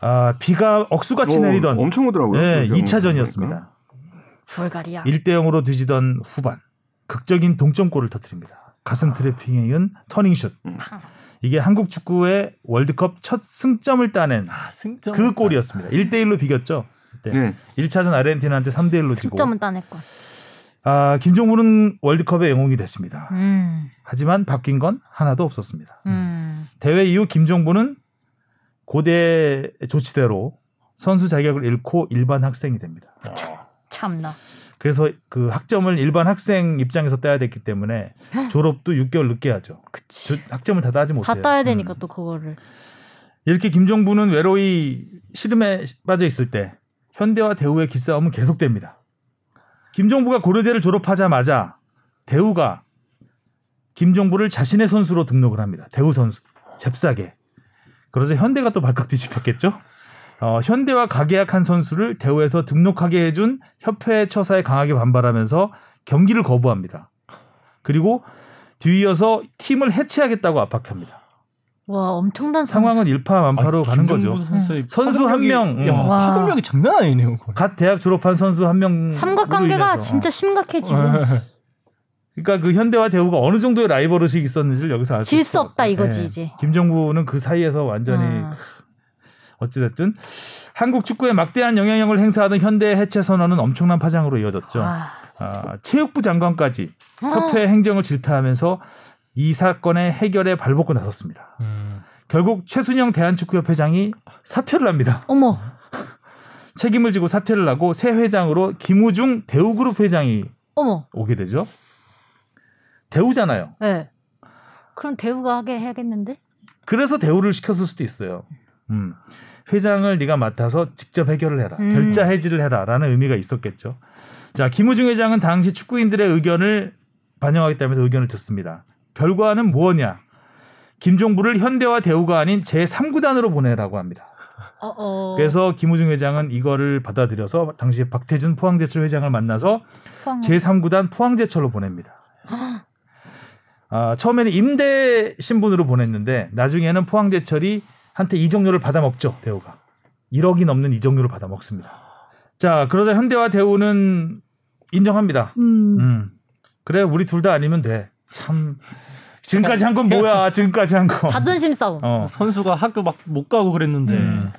아, 비가 억수같이 어, 내리던 엄청 오더라고요. 네, 그렇게 2차전이었습니다. 불가리아. 1대 0으로 뒤지던 후반 극적인 동점골을 터뜨립니다. 가슴 트래핑에 이은 터닝슛. 팡. 이게 한국 축구의 월드컵 첫 승점을 따낸 아, 승점. 그 골이었습니다. 1대 1로 비겼죠. 네. 네. 1차전 아르헨티나한테 3대 1로 지고. 승점은 따냈건. 아, 김종문은 월드컵의 영웅이 됐습니다. 음. 하지만 바뀐 건 하나도 없었습니다. 음. 대회 이후 김종부는 고대 조치대로 선수 자격을 잃고 일반 학생이 됩니다. 참나. 그래서 그 학점을 일반 학생 입장에서 따야 됐기 때문에 졸업도 6개월 늦게 하죠. 그치. 저- 학점을 다 따지 못해요. 다 따야 되니까 음. 또 그거를. 이렇게 김정부는 외로이 시름에 빠져 있을 때 현대와 대우의 기싸움은 계속됩니다. 김정부가 고려대를 졸업하자마자 대우가 김정부를 자신의 선수로 등록을 합니다. 대우 선수 잽싸게. 그러자 현대가 또 발칵 뒤집혔겠죠. 어, 현대와 가계약한 선수를 대우에서 등록하게 해준 협회 처사에 강하게 반발하면서 경기를 거부합니다. 그리고 뒤이어서 팀을 해체하겠다고 압박합니다. 와 엄청난 상황은 일파만파로 가는 거죠. 선수의 선수 한 명, 야, 음. 와. 파급력이 장난 아니네요. 거의. 갓 대학 졸업한 선수 한 명. 삼각관계가 진짜 심각해 지금. 그러니까 그 현대와 대우가 어느 정도의 라이벌 의식이 있었는지를 여기서 알수질 있을 수것 없다. 이거지 예. 이제. 김정부는 그 사이에서 완전히 아. 어찌됐든 한국 축구에 막대한 영향력을 행사하던 현대 해체 선언은 엄청난 파장으로 이어졌죠. 아. 아, 체육부 장관까지 어. 협회 행정을 질타하면서 이 사건의 해결에 발벗고 나섰습니다. 음. 결국 최순영 대한축구협회장이 사퇴를 합니다. 어머. 책임을 지고 사퇴를 하고 새 회장으로 김우중 대우그룹 회장이 어머. 오게 되죠. 대우잖아요. 예. 네. 그럼 대우가 하게 해야겠는데? 그래서 대우를 시켰을 수도 있어요. 음. 회장을 네가 맡아서 직접 해결을 해라. 음. 결자 해지를 해라라는 의미가 있었겠죠. 자, 김우중 회장은 당시 축구인들의 의견을 반영하겠다면서 의견을 듣습니다. 결과는 무엇냐? 김종부를 현대와 대우가 아닌 제3구단으로 보내라고 합니다. 어, 어. 그래서 김우중 회장은 이거를 받아들여서 당시 박태준 포항제철 회장을 만나서 포항- 제3구단 포항제철로 보냅니다. 아, 처음에는 임대 신분으로 보냈는데 나중에는 포항제철이 한테 이적료를 받아 먹죠 대우가 1억이 넘는 이적료를 받아 먹습니다. 자 그러자 현대와 대우는 인정합니다. 음. 음 그래 우리 둘 다 아니면 돼. 참 지금까지 한 건 뭐야 (laughs) 지금까지 한 거. 자존심 싸움. 어. 선수가 학교 막 못 가고 그랬는데 음.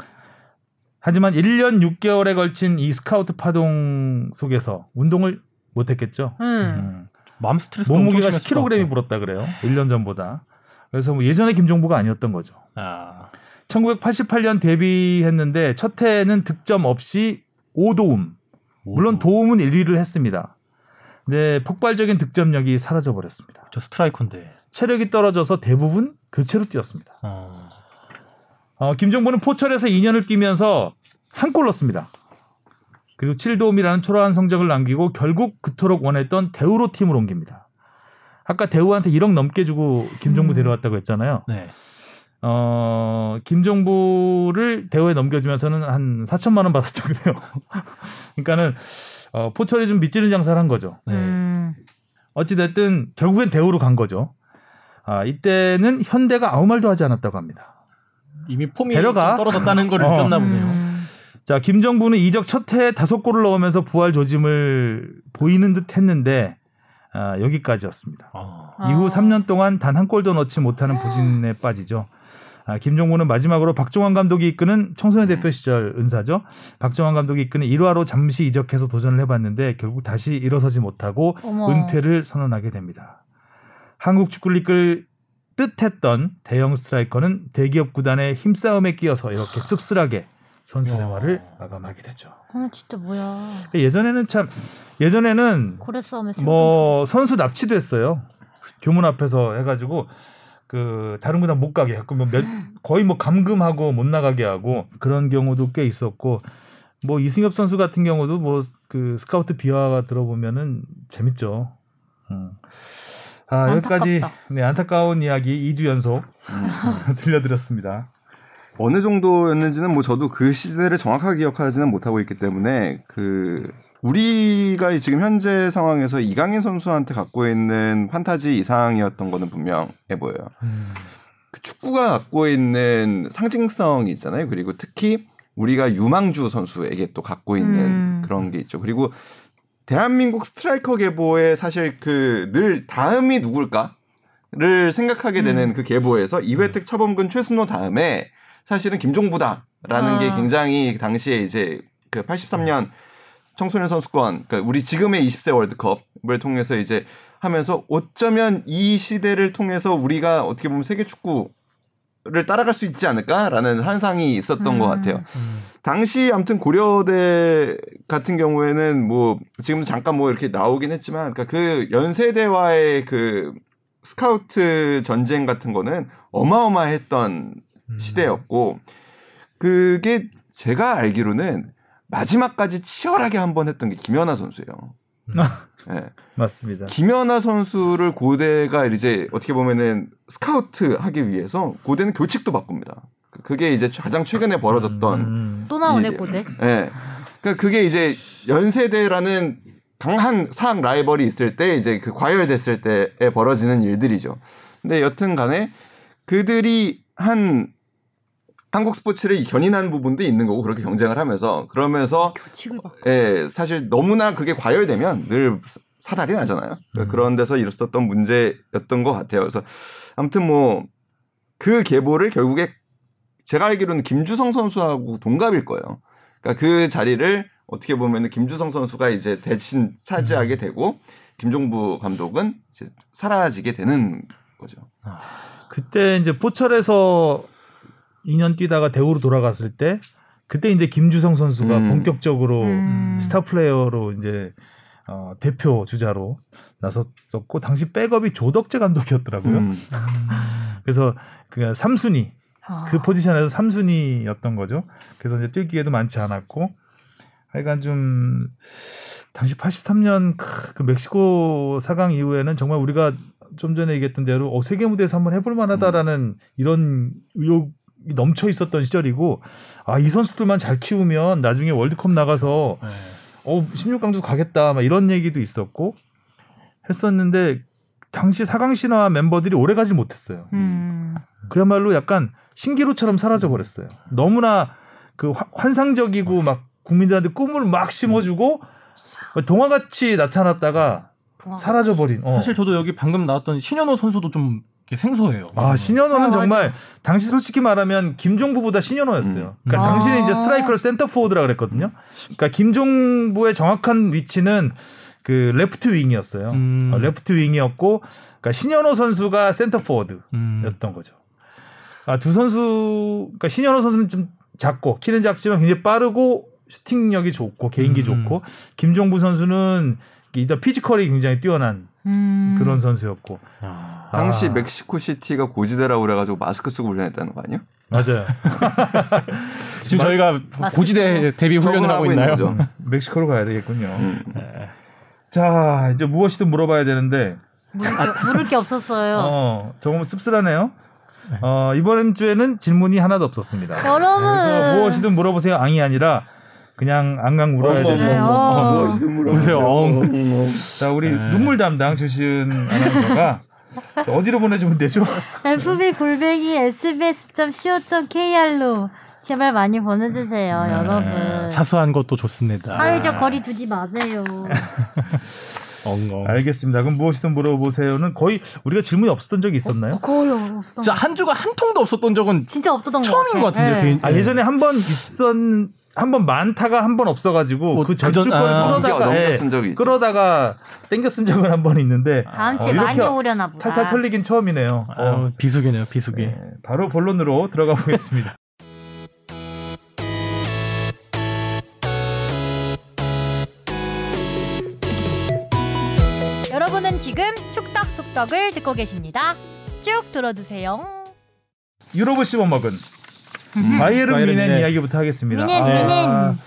하지만 1년 6개월에 걸친 이 스카우트 파동 속에서 운동을 못했겠죠. 음. 음. 마음 스트레스 몸무게가 10kg이 불었다 그래요. 1년 전보다. 그래서 뭐 예전의 김종부가 아니었던 거죠. 아, 1988년 데뷔했는데 첫 해에는 득점 없이 5도움. 물론 도움은 1위를 했습니다. 근데 폭발적인 득점력이 사라져 버렸습니다. 저 스트라이커인데. 체력이 떨어져서 대부분 교체로 뛰었습니다. 어. 어, 김정부는 포철에서 2년을 뛰면서 한 골 넣습니다. 그리고 7도움이라는 초라한 성적을 남기고 결국 그토록 원했던 대우로 팀을 옮깁니다. 아까 대우한테 1억 넘게 주고 김종부 음. 데려왔다고 했잖아요. 네. 어, 김종부를 대우에 넘겨주면서는 한 4천만 원 받았다 그래요. (laughs) 그러니까는 어, 포철이 좀 밑지는 장사를 한 거죠. 네. 음. 어찌됐든 결국엔 대우로 간 거죠. 아, 이때는 현대가 아무 말도 하지 않았다고 합니다. 이미 폼이 데려가. 좀 떨어졌다는 걸 (laughs) 어. 느꼈나 보네요. 음. 자, 김정부는 이적 첫 해에 다섯 골을 넣으면서 부활 조짐을 보이는 듯 했는데, 아, 여기까지였습니다. 어. 이후 아. 3년 동안 단 한 골도 넣지 못하는 부진에 빠지죠. 아, 김종무는 마지막으로 박종환 감독이 이끄는 청소년 대표 시절 은사죠. 박종환 감독이 이끄는 1화로 잠시 이적해서 도전을 해봤는데 결국 다시 일어서지 못하고 어머. 은퇴를 선언하게 됩니다. 한국 축구를 이끌 뜻했던 대형 스트라이커는 대기업 구단의 힘싸움에 끼어서 이렇게 씁쓸하게 선수 생활을 마감하게 되죠. 아 진짜 뭐야. 예전에는 참 예전에는 고래 싸움에 뭐 선수 납치도 했어요. 교문 앞에서 해가지고 그 다른 구단 못 가게 하고 뭐 몇, 거의 뭐 감금하고 못 나가게 하고 그런 경우도 꽤 있었고 뭐 이승엽 선수 같은 경우도 뭐 그 스카우트 비화가 들어보면은 재밌죠. 음. 아 여기까지 안타깝다. 네, 안타까운 이야기 2주 연속 음. (laughs) 들려드렸습니다. 어느 정도였는지는 뭐 저도 그 시대를 정확하게 기억하지는 못하고 있기 때문에 그 우리가 지금 현재 상황에서 이강인 선수한테 갖고 있는 판타지 이상이었던 거는 분명해 보여요. 그 축구가 갖고 있는 상징성이 있잖아요. 그리고 특히 우리가 유망주 선수에게 또 갖고 있는 음. 그런 게 있죠. 그리고 대한민국 스트라이커 계보에 사실 그 늘 다음이 누굴까를 생각하게 되는 그 계보에서 이회택 차범근 최순호 다음에 사실은 김종부다라는 아. 게 굉장히 당시에 이제 그 83년 청소년 선수권, 그러니까 우리 지금의 20세 월드컵을 통해서 이제 하면서 어쩌면 이 시대를 통해서 우리가 어떻게 보면 세계 축구 를 따라갈 수 있지 않을까라는 환상이 있었던 음. 것 같아요. 당시 아무튼 고려대 같은 경우에는 뭐 지금 잠깐 뭐 이렇게 나오긴 했지만 그러니까 그 연세대와의 그 스카우트 전쟁 같은 거는 어마어마했던 시대였고 그게 제가 알기로는 마지막까지 치열하게 한 번 했던 게 김연아 선수예요. 예. (laughs) 맞습니다. 김연아 선수를 고대가 이제 어떻게 보면은 스카우트 하기 위해서 고대는 교칙도 바꿉니다. 그- 그게 이제 가장 최근에 벌어졌던 음. 또 나오네 이- 고대. 예. 그러니까 그게 이제 연세대라는 강한 사학 라이벌이 있을 때 이제 그 과열됐을 때에 벌어지는 일들이죠. 근데 여튼 간에 그들이 한 한국 스포츠를 견인한 부분도 있는 거고 그렇게 경쟁을 하면서 그러면서. 예, 사실 너무나 그게 과열되면 늘 사달이 나잖아요. 그러니까 그런 데서 일었었던 문제였던 것 같아요. 그래서 아무튼 뭐 그 계보를 결국에 제가 알기로는 김주성 선수하고 동갑일 거예요. 그러니까 그 자리를 어떻게 보면은 김주성 선수가 이제 대신 차지하게 되고 김종부 감독은 이제 사라지게 되는 거죠. 그때 이제 포철에서 2년 뛰다가 대우로 돌아갔을 때 그때 이제 김주성 선수가 음. 본격적으로 음. 스타 플레이어로 이제 어, 대표 주자로 나섰었고 당시 백업이 조덕재 감독이었더라고요. 음. 그래서 그 3순위 아. 그 포지션에서 3순위였던 거죠. 그래서 이제 뛸 기회도 많지 않았고 하여간 좀 당시 83년 그 멕시코 4강 이후에는 정말 우리가 좀 전에 얘기했던 대로 어, 세계 무대에서 한번 해볼 만하다라는 이런 의욕이 넘쳐 있었던 시절이고 아 이 선수들만 잘 키우면 나중에 월드컵 나가서 네. 어 16강도 가겠다 막 이런 얘기도 있었고 했었는데 당시 4강 신화 멤버들이 오래 가지 못했어요. 음. 그야말로 약간 신기루처럼 사라져 버렸어요. 너무나 그 화- 환상적이고 막 국민들한테 꿈을 막 심어주고 동화같이 나타났다가 와. 사라져 버린. 어. 사실 저도 여기 방금 나왔던 신현호 선수도 좀 생소해요. 아 신현호는 어, 정말 당시 솔직히 말하면 김종부보다 신현호였어요. 음. 그러니까 아. 당신이 이제 스트라이커를 센터 포워드라 그랬거든요. 그러니까 김종부의 정확한 위치는 그 레프트 윙이었어요. 음. 어, 레프트 윙이었고, 그러니까 신현호 선수가 센터 포워드. 음. 였던 거죠. 아, 두 선수, 그러니까 신현호 선수는 좀 작고 키는 작지만 굉장히 빠르고 슈팅력이 좋고 개인기 음. 좋고 김종부 선수는 일단 피지컬이 굉장히 뛰어난 음. 그런 선수였고 야. 당시 아. 멕시코 시티가 고지대라고 그래가지고 마스크 쓰고 훈련했다는 거 아니에요? 맞아요. (laughs) 지금 저희가 고지대 데뷔 훈련을 하고 있는 있나요? 거죠. (laughs) 멕시코로 가야 되겠군요. 음. 자 이제 무엇이든 물어봐야 되는데 물을 게, 물을 게 없었어요. 어 조금 씁쓸하네요. 어 이번 주에는 질문이 하나도 없었습니다. 여러분. 그래서 무엇이든 물어보세요 앙이 아니라 그냥 앙강 물어야 되는 네, 어. 무엇이든 물어보세요. 자 우리 네. 눈물 담당 주시은 아나운서가 자, (laughs) 어디로 보내주면 되죠? FB 골뱅이 sbs.co.kr로 제발 많이 보내주세요, 네. 여러분. 사소한 것도 좋습니다. 사회적 거리 두지 마세요. (laughs) 엉엉. 알겠습니다. 그럼 무엇이든 물어보세요는 거의 우리가 질문이 없었던 적이 있었나요? 거의 없어. 자, 한 주가 한 통도 없었던 적은 진짜 없었던 처음인 것 것 같아. 같은데요. 네. 개인- 아 예전에 한 번 있었 한 번 많다가 한 번 없어가지고 뭐 그 전주 거를 아. 끌어다가 넘겨 예, 쓴 적이 있죠. 끌어다가 땡겨 쓴 적은 한 번 있는데 다음 어, 주에 많이 이렇게 오려나 보다. 탈탈 털리긴 처음이네요. 어, 어, 비수기네요, 비수기. 네, 바로 본론으로 들어가 보겠습니다. (laughs) 여러분은 지금 축덕숙덕을 듣고 계십니다. 쭉 들어주세요. 유로브 씹어 먹은 바이에른 바이에른 미넨 미넨. 이야기부터 하겠습니다. 미넨, 아, 미넨.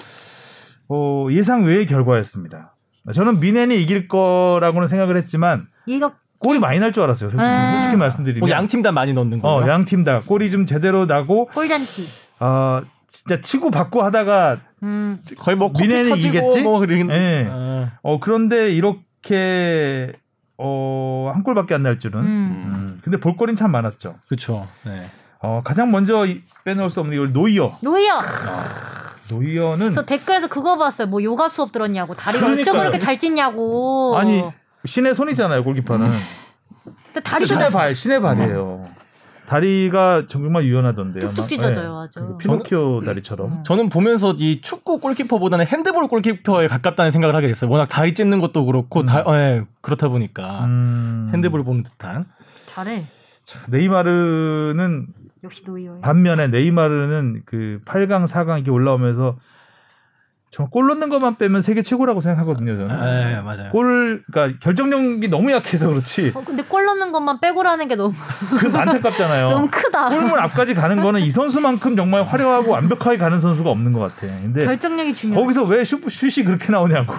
어, 예상 외의 결과였습니다. 저는 미넨이 이길 거라고는 생각을 했지만 이거 골이 많이 날 줄 알았어요. 솔직히, 음. 솔직히 말씀드리면. 뭐 양팀 다 많이 넣는 거예요. 어, 양팀 다 골이 좀 제대로 나고 골잔치. 어, 진짜 치고 받고 하다가 음. 거의 뭐 미넨이 이기겠지? 뭐 그러긴 예. 아, 어 그런데 이렇게 어, 한 골밖에 안 날 줄은. 음. 음, 근데 볼거리는 참 많았죠. 그렇죠. 네. 어, 가장 먼저 이- 빼놓을 수 없는 이 노이어. 노이어. 노이어는 저 댓글에서 그거 봤어요. 뭐 요가 수업 들었냐고. 다리가 어쩜 그러니까요. 그렇게 잘 찢냐고. 아니 신의 손이잖아요 골키퍼는. 근데 다리도 신의 잘 발, 신의 발이에요. 다리가 정말 유연하던데요. 툭툭 막, 찢어져요, 예. 아주. 피노키오 다리처럼. 저는 보면서 이 축구 골키퍼보다는 핸드볼 골키퍼에 가깝다는 생각을 하게 됐어요. 워낙 다리 찢는 것도 그렇고 다, 예, 그렇다 보니까 음. 핸드볼 보는 듯한. 잘해. 네이마르는 역시 노이어. 반면에 네이마르는 그 8강, 4강 이렇게 올라오면서 정말 골 넣는 것만 빼면 세계 최고라고 생각하거든요, 저는. 예, 맞아요. 골, 그러니까 결정력이 너무 약해서 그렇지. 어, 근데 골 넣는 것만 빼고라는 게 너무 (laughs) 그 안타깝잖아요. 너무 크다. 골문 앞까지 가는 거는 이 선수만큼 정말 화려하고 완벽하게 가는 선수가 없는 것 같아. 근데 결정력이 중요해. 거기서 왜 슛, 슛이 그렇게 나오냐고.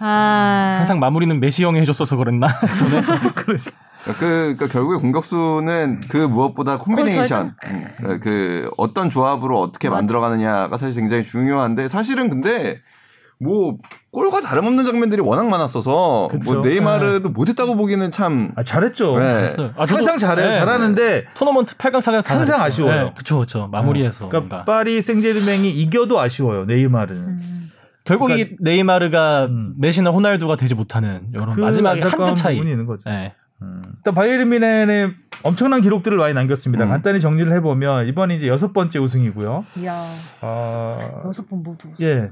아. 항상 마무리는 메시 형이 해줬어서 그랬나? (laughs) 저는 그러지. 그 그러니까 결국에 공격수는 그 무엇보다 콤비네이션 음, 그 어떤 조합으로 어떻게 맞아. 만들어가느냐가 사실 굉장히 중요한데 사실은 근데 뭐 골과 다름없는 장면들이 워낙 많았어서 그쵸. 뭐 네이마르도 못했다고 보기는 참 아, 잘했죠. 네. 잘했어요. 아, 항상 잘해요. 네. 잘하는데 토너먼트 8강 4강 다 항상 잘했죠. 아쉬워요. 네, 그쵸, 그쵸. 마무리해서. 그러니까. 파리 생제르맹이 이겨도 아쉬워요. 네이마르는. 음. 결국 그러니까- 이 네이마르가 음. 메시나 호날두가 되지 못하는 이런 그 마지막에 한 끗 차이. 부분이 있는 거죠. 네. 음. 일단 바이에른 뮌헨이 엄청난 기록들을 많이 남겼습니다. 음. 간단히 정리를 해보면 이번이 이제 여섯 번째 우승이고요. 이야. 어, 여섯 번 모두. 예,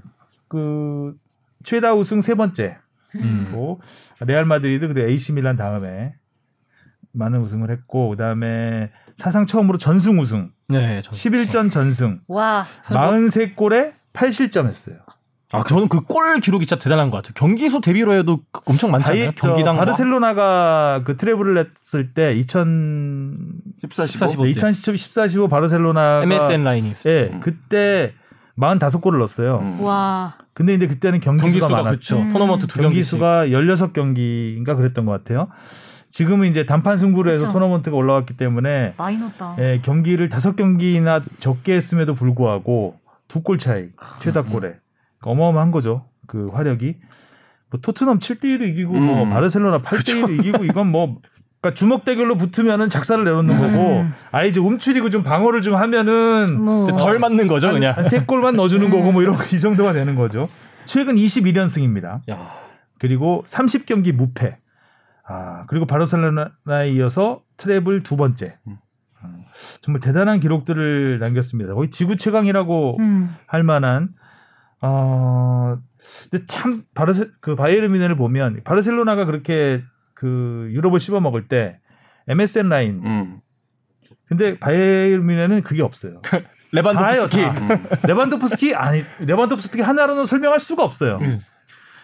그 최다 우승 세 번째. 음. 고 레알 마드리드 그리고 AC 밀란 다음에 많은 우승을 했고 그다음에 사상 처음으로 전승 우승. 네, 저, 11전 전승. 와. 43골에 8실점 했어요. 아, 저는 그 골 기록이 진짜 대단한 것 같아요. 경기수 대비로 해도 그- 엄청 많잖아요. 바이- 저 경기당 뭐 바르셀로나가 그 트레블을 했을 때 2000, 14, 14, 15. 15. 2014, 15 바르셀로나가 MSN 라인이 있어요. 예, 음. 그때 45골을 넣었어요. 음. 와. 근데 이제 그때는 경기수가, 경기수가 많았죠. 그렇죠. 음. 토너먼트 두 경기씩. 경기수가 16경기인가 그랬던 것 같아요. 지금은 이제 단판 승부로 해서 그쵸. 토너먼트가 올라왔기 때문에 많이 넣었다. 예, 경기를 다섯 경기나 적게 했음에도 불구하고 두 골 차이 최다 골에 어마어마한 거죠. 그 화력이 뭐 토트넘 7대 1로 이기고 뭐 음. 바르셀로나 8대 1로 이기고 이건 뭐 그러니까 주먹 대결로 붙으면은 작사를 내놓는 거고 음. 아 이제 움츠리고 좀 방어를 좀 하면은 뭐. 덜 맞는 거죠, 그냥. 세 골만 넣어주는 거고 뭐 이런 이 정도가 되는 거죠. 최근 21연승입니다. 야, 그리고 30경기 무패. 아, 그리고 바르셀로나에 이어서 트래블 두 번째. 음. 음, 정말 대단한 기록들을 남겼습니다. 거의 지구 최강이라고 음. 할 만한 어 근데 참 바르세 그 바이에른 미넨을 보면 바르셀로나가 그렇게 그 유럽을 씹어 먹을 때 MSN 라인 음. 근데 바이에른 뮌헨은 그게 없어요. 레반도프스키. 다예요, 다. 음. 레반도프스키 아니 레반도프스키 하나로는 설명할 수가 없어요. 음.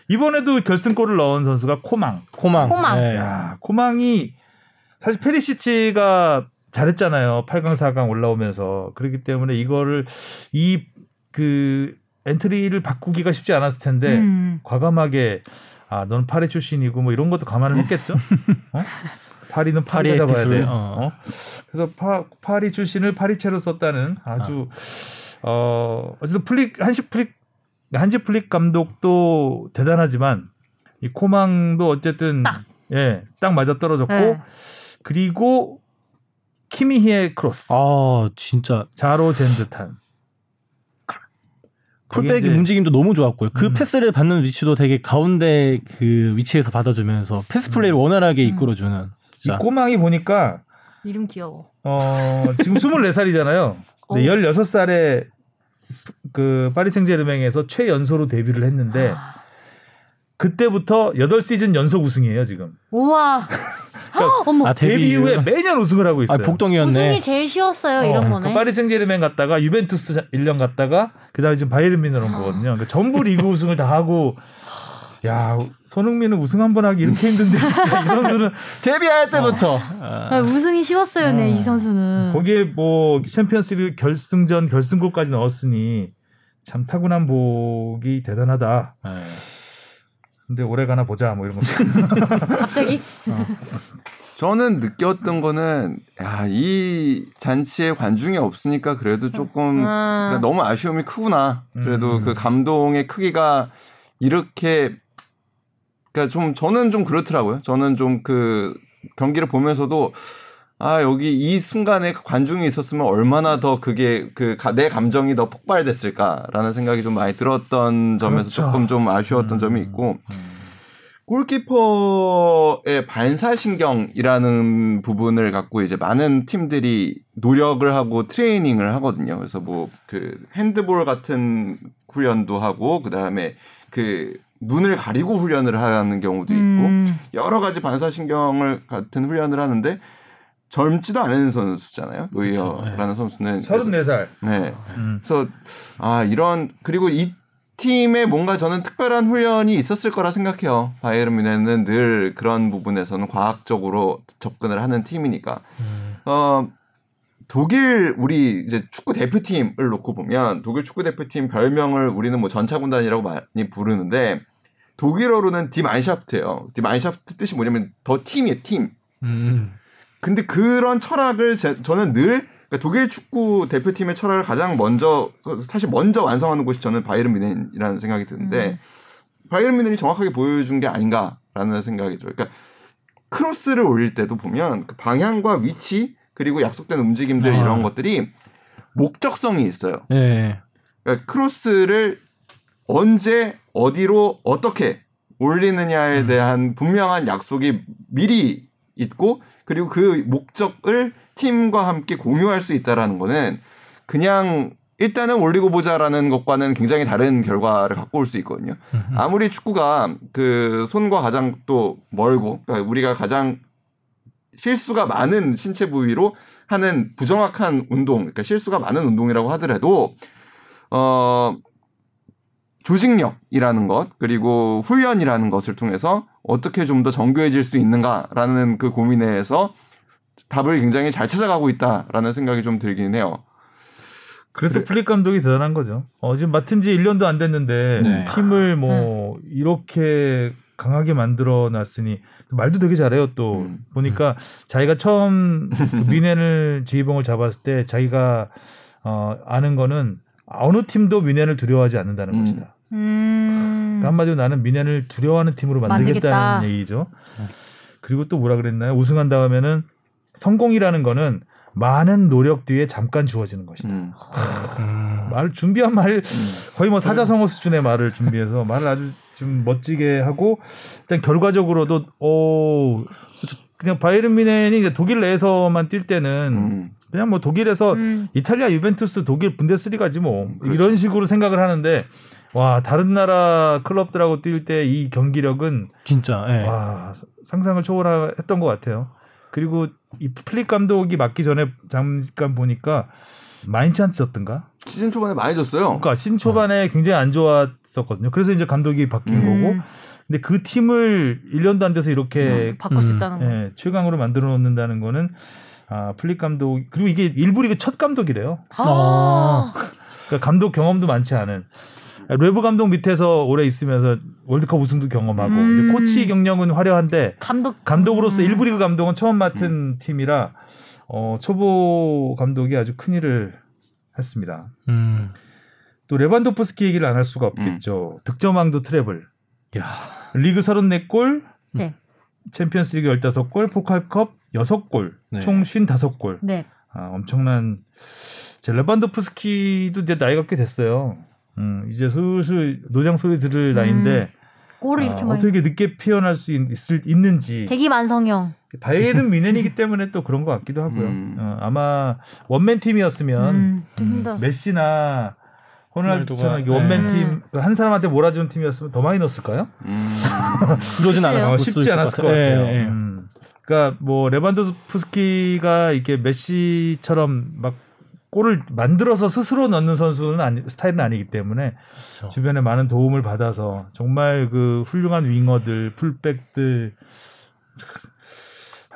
이번에도 결승골을 넣은 선수가 코망. 코망. 코망. 네. 야, 코망이 사실 페리시치가 잘했잖아요. 8강 4강 올라오면서. 그렇기 때문에 이거를 이그 엔트리를 바꾸기가 쉽지 않았을 텐데 음. 과감하게 아, 넌 파리 출신이고 뭐 이런 것도 감안을 했겠죠. 어? (laughs) 파리는 파리가 잡아야. 돼. 어. 어? 그래서 파, 파리 출신을 파리채로 썼다는 아주 어 어쨌든 플릭 한시 플릭 한지 플릭 감독도 대단하지만 이 코망도 어쨌든 딱. 예, 딱 맞아 떨어졌고 네. 그리고 키미히의 크로스 아, 진짜. 자로 잰 듯한 풀백의 움직임도 너무 좋았고요. 그 음. 패스를 받는 위치도 되게 가운데 그 위치에서 받아주면서 패스 플레이를 원활하게 음. 이끌어주는. 이 진짜. 꼬망이 보니까 이름 귀여워. 어, 지금 24살이잖아요. 근데 어. 16살에 그 파리 생제르맹에서 최연소로 데뷔를 했는데 아. 그때부터 8시즌 연속 우승이에요, 지금. 우와. (laughs) 어머. 아, 데뷔, 데뷔 이후에? 매년 우승을 하고 아, 있어요. 복덩이였네. 우승이 제일 쉬웠어요 이런 어, 거네. 그 파리 생제르맹 갔다가 유벤투스 1년 갔다가 그다음에 지금 바이에른 미넨 온 거거든요. 그러니까 전부 리그 (laughs) 우승을 다 하고 야 손흥민은 우승 한 번 하기 이렇게 힘든데 진짜 이 선수는 데뷔할 때부터 아, 아, 우승이 쉬웠어요, 네, 어. 이 선수는. 거기에 뭐 챔피언스리그 결승전 결승골까지 넣었으니 참 타고난 복이 대단하다. 네. 근데 오래 가나 보자 뭐 이런 거. (laughs) 갑자기? 저는 느꼈던 거는 야, 이 잔치에 관중이 없으니까 그래도 조금 아. 그러니까 너무 아쉬움이 크구나. 그래도 음. 그 감동의 크기가 이렇게 그러니까 좀 저는 좀 그렇더라고요. 저는 좀 그 경기를 보면서도 아 여기 이 순간에 관중이 있었으면 얼마나 더 그게 그 내 감정이 더 폭발됐을까라는 생각이 좀 많이 들었던 점에서 그렇죠. 조금 좀 아쉬웠던 음. 점이 있고 골키퍼의 반사신경이라는 부분을 갖고 이제 많은 팀들이 노력을 하고 트레이닝을 하거든요. 그래서 뭐 그 핸드볼 같은 훈련도 하고 그 다음에 그 눈을 가리고 훈련을 하는 경우도 있고 음. 여러 가지 반사신경을 같은 훈련을 하는데 젊지도 않은 선수잖아요. 노이어라는 선수는 그래서- 34살. 네. 음. 그래서 아 이런 그리고 이 팀에 뭔가 저는 특별한 훈련이 있었을 거라 생각해요. 바이에른 뮌헨은 늘 그런 부분에서는 과학적으로 접근을 하는 팀이니까. 어 독일 우리 이제 축구 대표팀을 놓고 보면 독일 축구 대표팀 별명을 우리는 뭐 전차군단이라고 많이 부르는데 독일어로는 디 만샤프트예요. 디 만샤프트 뜻이 뭐냐면 더 팀이에요, 팀. 음. 근데 그런 철학을 제- 저는 늘 그러니까 독일 축구 대표팀의 철학을 가장 먼저 사실 먼저 완성하는 곳이 저는 바이에른 뮌헨이라는 생각이 드는데 바이에른 뮌헨이 정확하게 보여준 게 아닌가라는 생각이 들어요. 그러니까 크로스를 올릴 때도 보면 그 방향과 위치 그리고 약속된 움직임들 아. 이런 것들이 목적성이 있어요. 예. 그러니까 크로스를 언제 어디로 어떻게 올리느냐에 음. 대한 분명한 약속이 미리 있고 그리고 그 목적을 팀과 함께 공유할 수 있다라는 거는 그냥 일단은 올리고 보자라는 것과는 굉장히 다른 결과를 갖고 올 수 있거든요. 아무리 축구가 그 손과 가장 또 멀고 그러니까 우리가 가장 실수가 많은 신체 부위로 하는 부정확한 운동, 그러니까 실수가 많은 운동이라고 하더라도 어 조직력이라는 것 그리고 훈련이라는 것을 통해서 어떻게 좀 더 정교해질 수 있는가라는 그 고민에서 답을 굉장히 잘 찾아가고 있다라는 생각이 좀 들긴 해요. 그래서 플릭 감독이 대단한 거죠. 어, 지금 맡은 지 1년도 안 됐는데 네. 팀을 뭐 이렇게 강하게 만들어 놨으니 말도 되게 잘해요 또 음. 보니까 자기가 처음 그 (laughs) 뮌헨을 지휘봉을 잡았을 때 자기가 어, 아는 거는 어느 팀도 뮌헨을 두려워하지 않는다는 음. 것이다. 음. 그러니까 한마디로 나는 뮌헨을 두려워하는 팀으로 만들겠다는 만들겠다. 얘기죠. 그리고 또 뭐라 그랬나요? 우승한 다음에는 성공이라는 거는 많은 노력 뒤에 잠깐 주어지는 것이다. 음. 음. 말 준비한 말 거의 뭐 사자성어 수준의 말을 준비해서 말을 아주 좀 멋지게 하고 일단 결과적으로도 오 그냥 바이에른 뮌헨이 이제 독일 내에서만 뛸 때는 음. 그냥 뭐 독일에서 음. 이탈리아 유벤투스 독일 분데스리가지 뭐 그렇죠. 이런 식으로 생각을 하는데 와 다른 나라 클럽들하고 뛸 때 이 경기력은 진짜. 예. 와 상상을 초월했던 것 같아요. 그리고 이 플릭 감독이 맡기 전에 잠깐 보니까 마인츠한테였던가 시즌 초반에 많이 졌어요. 그러니까 시즌 초반에 굉장히 안 좋았었거든요. 그래서 이제 감독이 바뀐 음. 거고. 근데 그 팀을 1년도 안 돼서 이렇게 바꿀 수 음. 있다는 거. 예, 최강으로 만들어 놓는다는 거는 아, 플릭 감독 그리고 이게 일부 리그 첫 감독이래요. 아. 그러니까 감독 경험도 많지 않은 레브 감독 밑에서 오래 있으면서 월드컵 우승도 경험하고 음. 이제 코치 경력은 화려한데 감독 감독으로서 음. 일부 리그 감독은 처음 맡은 팀이라 어, 초보 감독이 아주 큰 일을 했습니다. 음. 또 레반도프스키 얘기를 안 할 수가 없겠죠. 득점왕도 트레블. 야. 리그 34골, 네. 챔피언스리그 15골, 포칼컵 6골, 네. 총 55골. 네. 아, 엄청난 제 레반도프스키도 이제 나이가 꽤 됐어요. 음, 이제 슬슬 노장 소리 들을 나이인데 골을 아, 이렇게 많이. 어떻게 늦게 표현할 수 있, 있을, 있는지 대기만성형. 바이에른 (laughs) 미넨이기 때문에 또 그런 것 같기도 하고요. 음. 어, 아마 원맨 팀이었으면 음, 좀 음. 메시나 호날두처럼 이게 호날두가, 원맨 네. 팀그 한 사람한테 몰아주는 팀이었으면 더 많이 넣었을까요? 음. (laughs) 그러진. 않았을 쉽지 않았을 것 같아요. 예, 예. 음. 그러니까 뭐 레반도프스키가 이렇게 메시처럼 막 골을 만들어서 스스로 넣는 선수는 아니, 스타일은 아니기 때문에 그렇죠. 주변에 많은 도움을 받아서 정말 그 훌륭한 윙어들, 풀백들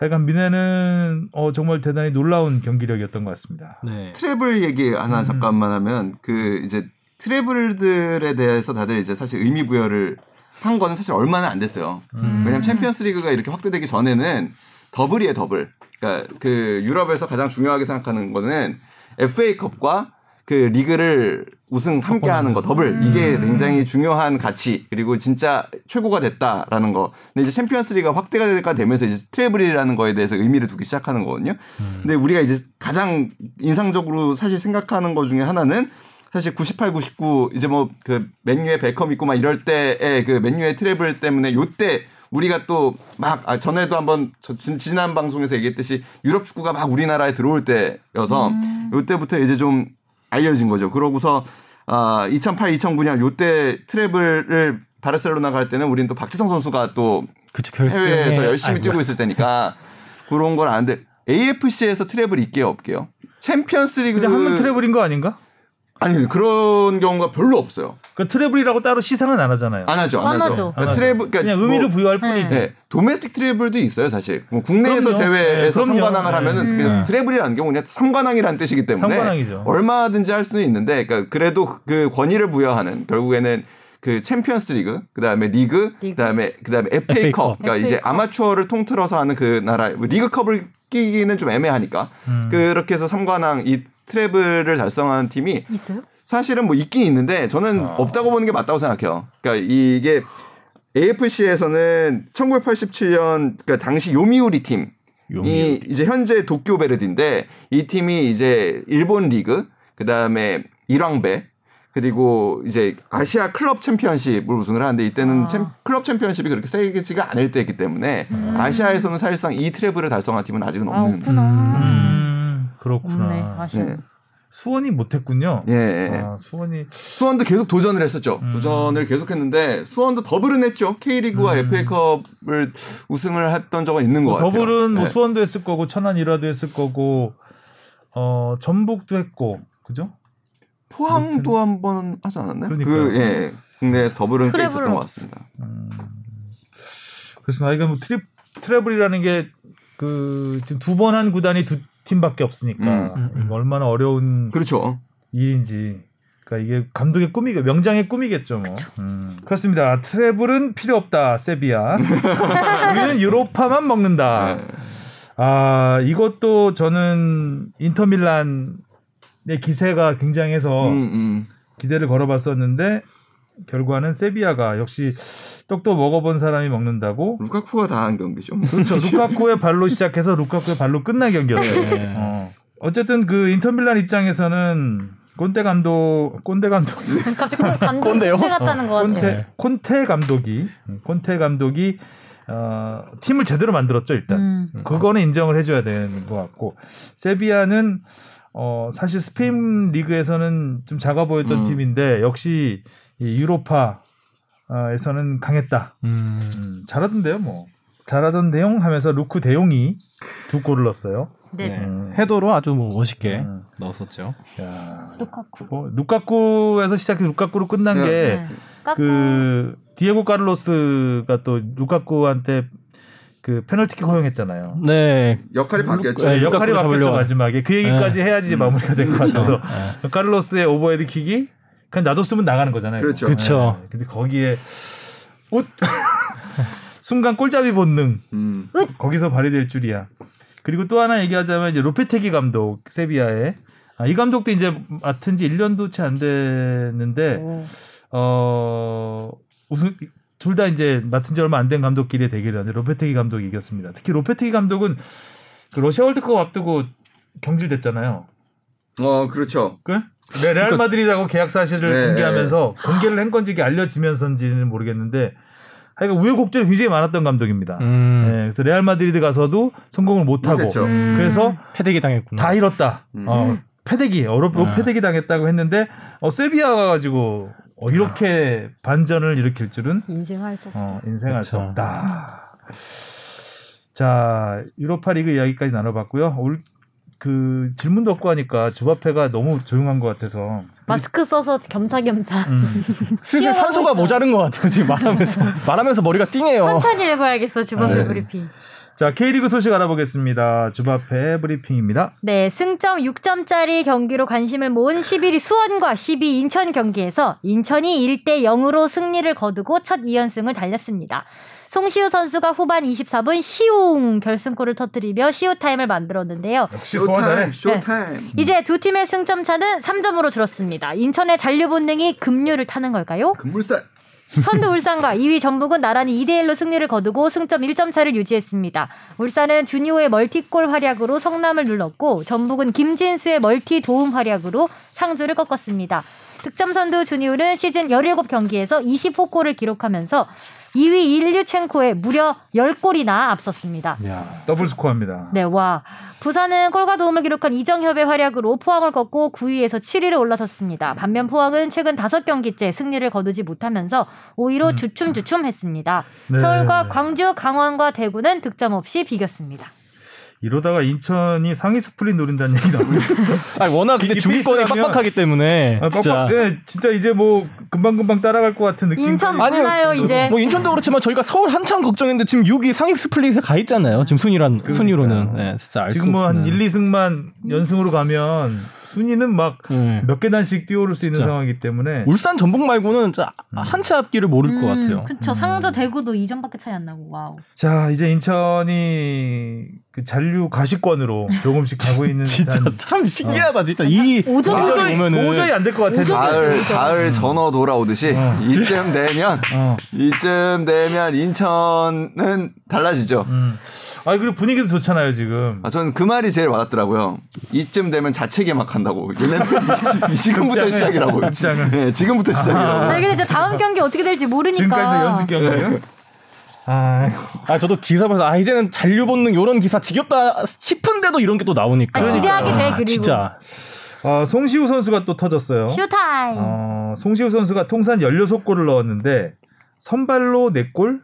하여간 뮌헨은 어, 정말 대단히 놀라운 경기력이었던 것 같습니다. 네. 트레블 얘기 하나 음. 잠깐만 하면 그 이제 트레블들에 대해서 다들 이제 사실 의미 부여를 한 거는 사실 얼마나 안 됐어요. 음. 왜냐면 챔피언스 리그가 이렇게 확대되기 전에는 더블이에요, 더블. 그러니까 그 유럽에서 가장 중요하게 생각하는 거는 FA컵과 그 리그를 우승 함께 하는 거 더블. 이게 굉장히 중요한 가치. 그리고 진짜 최고가 됐다라는 거. 근데 이제 챔피언스 리그가 확대가 되면서 이제 트레블이라는 거에 대해서 의미를 두기 시작하는 거거든요. 근데 우리가 이제 가장 인상적으로 사실 생각하는 것 중에 하나는 사실 98, 99 이제 뭐 그 맨유의 베컴 있고 막 이럴 때의 그 맨유의 트레블 때문에 요때 우리가 또 막 아, 전에도 한번 저 지- 지난 방송에서 얘기했듯이 유럽 축구가 막 우리나라에 들어올 때여서 요때부터 이제 좀 알려진 거죠. 그러고서 아 2008, 2009년 요때 트레블을 바르셀로나 갈 때는 우리는 또 박지성 선수가 또 그쵸 해외에서 열심히 아이고. 뛰고 있을 때니까 그런 걸 아는데 AFC에서 트레블 있게요, 없게요? 챔피언스 리그 그냥 한번 트레블인 거 아닌가? 아니 그런 경우가 별로 없어요. 그 트레블이라고 따로 시상은 안 하잖아요. 안 하죠, 안, 안 하죠. 하죠. 그러니까 트레블 그러니까 그냥 뭐- 의미를 부여할 뿐이지. 네, domestic 트레블도 있어요, 사실. 뭐 국내에서 그럼요. 대회에서 네. 삼관왕을 하면은 네. 그냥 네. 트레블이라는 게 그냥 삼관왕이라는 뜻이기 때문에 삼관왕이죠. 얼마든지 할 수는 있는데, 그러니까 그래도 그 권위를 부여하는 결국에는 그 챔피언스 리그, 그 다음에 리그, 리그. 그 다음에 그 다음에 FA FA 컵, 컵. 그러니까 FA 이제 컵. 아마추어를 통틀어서 하는 그 나라 뭐 리그컵을 끼기는 좀 애매하니까 음. 그렇게 해서 삼관왕 이 트레블을 달성한 팀이 있어요? 사실은 뭐 있긴 있는데 저는 아. 없다고 보는 게 맞다고 생각해요. 그러니까 이게 AFC에서는 1987년 그러니까 당시 요미우리 팀이 요미우리. 이제 현재 도쿄 베르디인데 이 팀이 이제 일본 리그 그다음에 일왕배 그리고 이제 아시아 클럽 챔피언십을 우승을 하는데 이때는 아. 챔- 클럽 챔피언십이 그렇게 세지가 않을 때이기 때문에 아시아에서는 사실상 이 트레블을 달성한 팀은 아직은 아 없는. 없구나. 음, 그렇구나. 없네. 아쉬워. 네. 수원이 못했군요. 예, 예. 아, 수원이 수원도 계속 도전을 했었죠. 음. 도전을 계속했는데 수원도 더블은 했죠. K리그와 음. FA컵을 우승을 했던 적은 있는 것 같아요. 더블은 뭐 네. 수원도 했을 거고 천안 일화도 했을 거고 어 전북도 했고 그죠? 포항도 한 번 하지 않았나요? 그러니까요. 그 예. 국내에서 더블은 꽤 있었던 것 없- 같습니다. 음. 그래서 나이가 뭐 트립 트레블이라는 게 그 지금 두 번 한 구단이 두 팀밖에 없으니까 음, 음, 음. 이거 얼마나 어려운 그렇죠. 일인지. 그러니까 이게 감독의 꿈이겠 명장의 꿈이겠죠 뭐. 음. 그렇습니다. 트레블은 필요 없다 세비야. (laughs) 우리는 유로파만 먹는다. 네. 아 이것도 저는 인터밀란의 기세가 굉장해서 음, 음. 기대를 걸어봤었는데 결과는 세비야가 역시 떡도 먹어본 사람이 먹는다고. 루카쿠가 다 한 경기죠. 그렇죠. 루카쿠의 발로 시작해서 루카쿠의 발로 끝난 경기였어요. 네. 어. 어쨌든 그 인터밀란 입장에서는 꼰대 감독, 꼰대 감독, (laughs) 갑자기 감독 꼰대요? 꼰대 같다는 거. 꼰대, 네. 콘테 감독이, 콘테 감독이 어, 팀을 제대로 만들었죠 일단. 음. 그거는 인정을 해줘야 되는 것 같고 세비야는 어 사실 스페인 리그에서는 좀 작아 보였던 음. 팀인데 역시 이 유로파 에서는 강했다. 음. 음, 잘하던데요, 뭐 잘하던 내용 하면서 루크 대용이 두 골을 넣었어요. 네. 음. 헤더로 아주 뭐 멋있게 음. 넣었었죠. 야, 루카쿠. 뭐, 루카쿠에서 시작해 루카쿠로 끝난 네. 게 네. 까꿍. 그 디에고 카를로스가 또 루카쿠한테 그 페널티킥 허용했잖아요. 네. 역할이 바뀌었죠. 네, 역할이 바뀌었죠 마지막에 그 얘기까지 해야지 이제 마무리가 될 것 같아서 네. 카를로스의 오버헤드 킥이 그냥 놔뒀으면 나가는 거잖아요. 그렇죠. 그쵸. 네. 근데 거기에 웃 (laughs) 순간 골잡이 본능 음. 거기서 발휘될 줄이야. 그리고 또 하나 얘기하자면 이제 로페테기 감독 세비야의 아, 이 감독도 이제 맡은 지 1년도 채 안 됐는데 오. 어 우승 둘 다 이제 맡은 지 얼마 안 된 감독끼리의 대결이었는데 로페테기 감독이 이겼습니다. 특히 로페테기 감독은 그 러시아 월드컵 앞두고 경질됐잖아요. 어, 그렇죠. 그? 네, 레알 마드리드하고 계약 사실을 네, 공개하면서 공개를 한 건지 알려지면서인지는 모르겠는데 하여간 우여곡절이 굉장히 많았던 감독입니다. 음. 네, 그래서 레알 마드리드 가서도 성공을 못하고. 음. 그래서 패대기 당했구나. 다 잃었다. 음. 어, 패대기, 어로 아. 패대기 당했다고 했는데 어, 세비야 가가지고 어, 이렇게 반전을 일으킬 줄은 인생할 수 없어. 어, 인생할 수 그렇죠. 없다. 자, 유로파 리그 이야기까지 나눠봤고요. 올 그 질문도 없고 하니까 주바페가 너무 조용한 것 같아서. 마스크 써서 겸사겸사. 음. 슬슬 산소가 모자른 것 같아요. 지금 말하면서 (laughs) 말하면서 머리가 띵해요. 천천히 읽어야겠어 주바페 네. 브리핑. 자 K리그 소식 알아보겠습니다. 주바페 브리핑입니다. 네, 승점 6점짜리 경기로 관심을 모은 11위 수원과 12위 인천 경기에서 인천이 1대 0으로 승리를 거두고 첫 2연승을 달렸습니다. 송시우 선수가 후반 24분 시웅 결승골을 터뜨리며 시우 타임을 만들었는데요. 역시 소화 잘해. 시우 타임, 시우 타임. 이제 두 팀의 승점 차는 3점으로 줄었습니다. 인천의 잔류 본능이 급류를 타는 걸까요? 급물살. 선두 (laughs) 울산과 2위 전북은 나란히 2대1로 승리를 거두고 승점 1점 차를 유지했습니다. 울산은 주니오의 멀티골 활약으로 성남을 눌렀고 전북은 김진수의 멀티 도움 활약으로 상주를 꺾었습니다. 득점 선두 주니오는 시즌 17경기에서 20호 골을 기록하면서 2위 일류첸코에 무려 10골이나 앞섰습니다. 더블 스코어입니다. 네, 와. 부산은 골과 도움을 기록한 이정협의 활약으로 포항을 꺾고 9위에서 7위로 올라섰습니다. 반면 포항은 최근 5경기째 승리를 거두지 못하면서 5위로 주춤주춤했습니다. 네. 서울과 광주, 강원과 대구는 득점 없이 비겼습니다. 이러다가 인천이 상위 스플릿 노린다는 얘기 나오고 있어요. (laughs) 아니, 워낙 근데 이 중위권이 빡빡하기 때문에 아, 진짜 빡빡, 예, 진짜 이제 뭐 금방금방 따라갈 것 같은 느낌. 인천 아니요, 몰라요, 이제. 뭐 인천도 그렇지만 저희가 서울 한참 걱정했는데 지금 6위 상위 스플릿에 가 있잖아요. 지금 순위란 순위로는 네, 진짜 알수 지금 뭐한 없는. 1, 2승만 연승으로 가면 순위는 막몇 네. 계단씩 뛰어오를 수 있는. 상황이기 때문에 울산 전북 말고는 진짜 한치 앞길을 모를 것 같아요. 그렇죠. 상저 대구도 2점밖에 차이 안 나고. 와우. 자 이제 인천이 그 잔류 가시권으로 조금씩 가고 있는 (laughs) 진짜 참 신기하다 진짜 이 도저히, 오면은 도저히 안될 것 같아. 가을. 가을 전어 돌아오듯이 이쯤 되면 어. 이쯤 되면 인천은 달라지죠. 음. 아 그리고 분위기도 좋잖아요 지금. 아, 저는 그 말이 제일 와닿더라고요. 이쯤 되면 자체 개막한다고. 얘네는 (laughs) 이, 이 지금부터 극장을, 시작이라고. 극장을. 네, 지금부터 시작이라고. 아, 근데 이제 다음 경기 어떻게 될지 모르니까. 지금까지도 연습 경기예요. 아아 저도 기사 봐서 아 이제는 잔류 본능 이런 기사 지겹다 싶은데도 이런 게 또 나오니까 아, 기대하게 돼, 그리고. 진짜 아, 송시우 선수가 또 터졌어요. 시우 타임. 어, 송시우 선수가 통산 16골을 넣었는데 선발로 4골,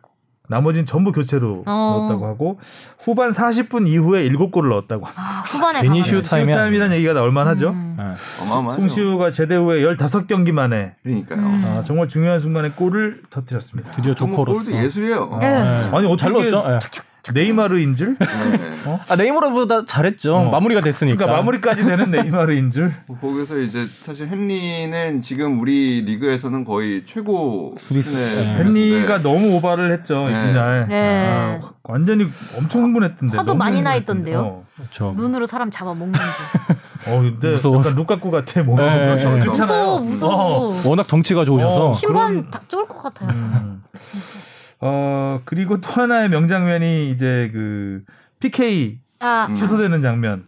나머지는 전부 교체로 어. 넣었다고 하고 후반 40분 이후에 7골을 넣었다고 합니다. 아, 후반에 괜히. 시우- 타임이 타임이라는 얘기가 나올 만하죠. 음. 네. 어마어마하죠. 송시우가 제대 후에 15경기 만에 그러니까요. 음. 아, 정말 중요한 순간에 골을 터뜨렸습니다. 드디어 조커로서 골도 예술이에요. 네. 아니 어떻게 잘 넣었죠? 예. 네이마르인 줄? 네. 아 네이마르보다 잘했죠. 어. 마무리가 됐으니까. 그러니까 마무리까지 되는 네이마르인 줄. 뭐 (laughs) 거기서 이제 사실 헨리는 지금 우리 리그에서는 거의 최고 수준의 수비수인데 헨리가 너무 오바를 했죠 네. 이날. 네. 아, 완전히 엄청 흥분했던데. 화도 많이 나. 있던데요? 어. 그렇죠. 눈으로 사람 잡아 먹는 줄. 어, 근데 무서워서. 약간 루카쿠 같아. 뭐. 네, 그렇죠. 네. 무서워, 무서워. 워낙 덩치가 좋으셔서 어. 심판 그런- 다 쫄 것 같아요. 음. (laughs) 어, 그리고 또 하나의 명장면이 이제 그 PK 아, 음. 취소되는 장면.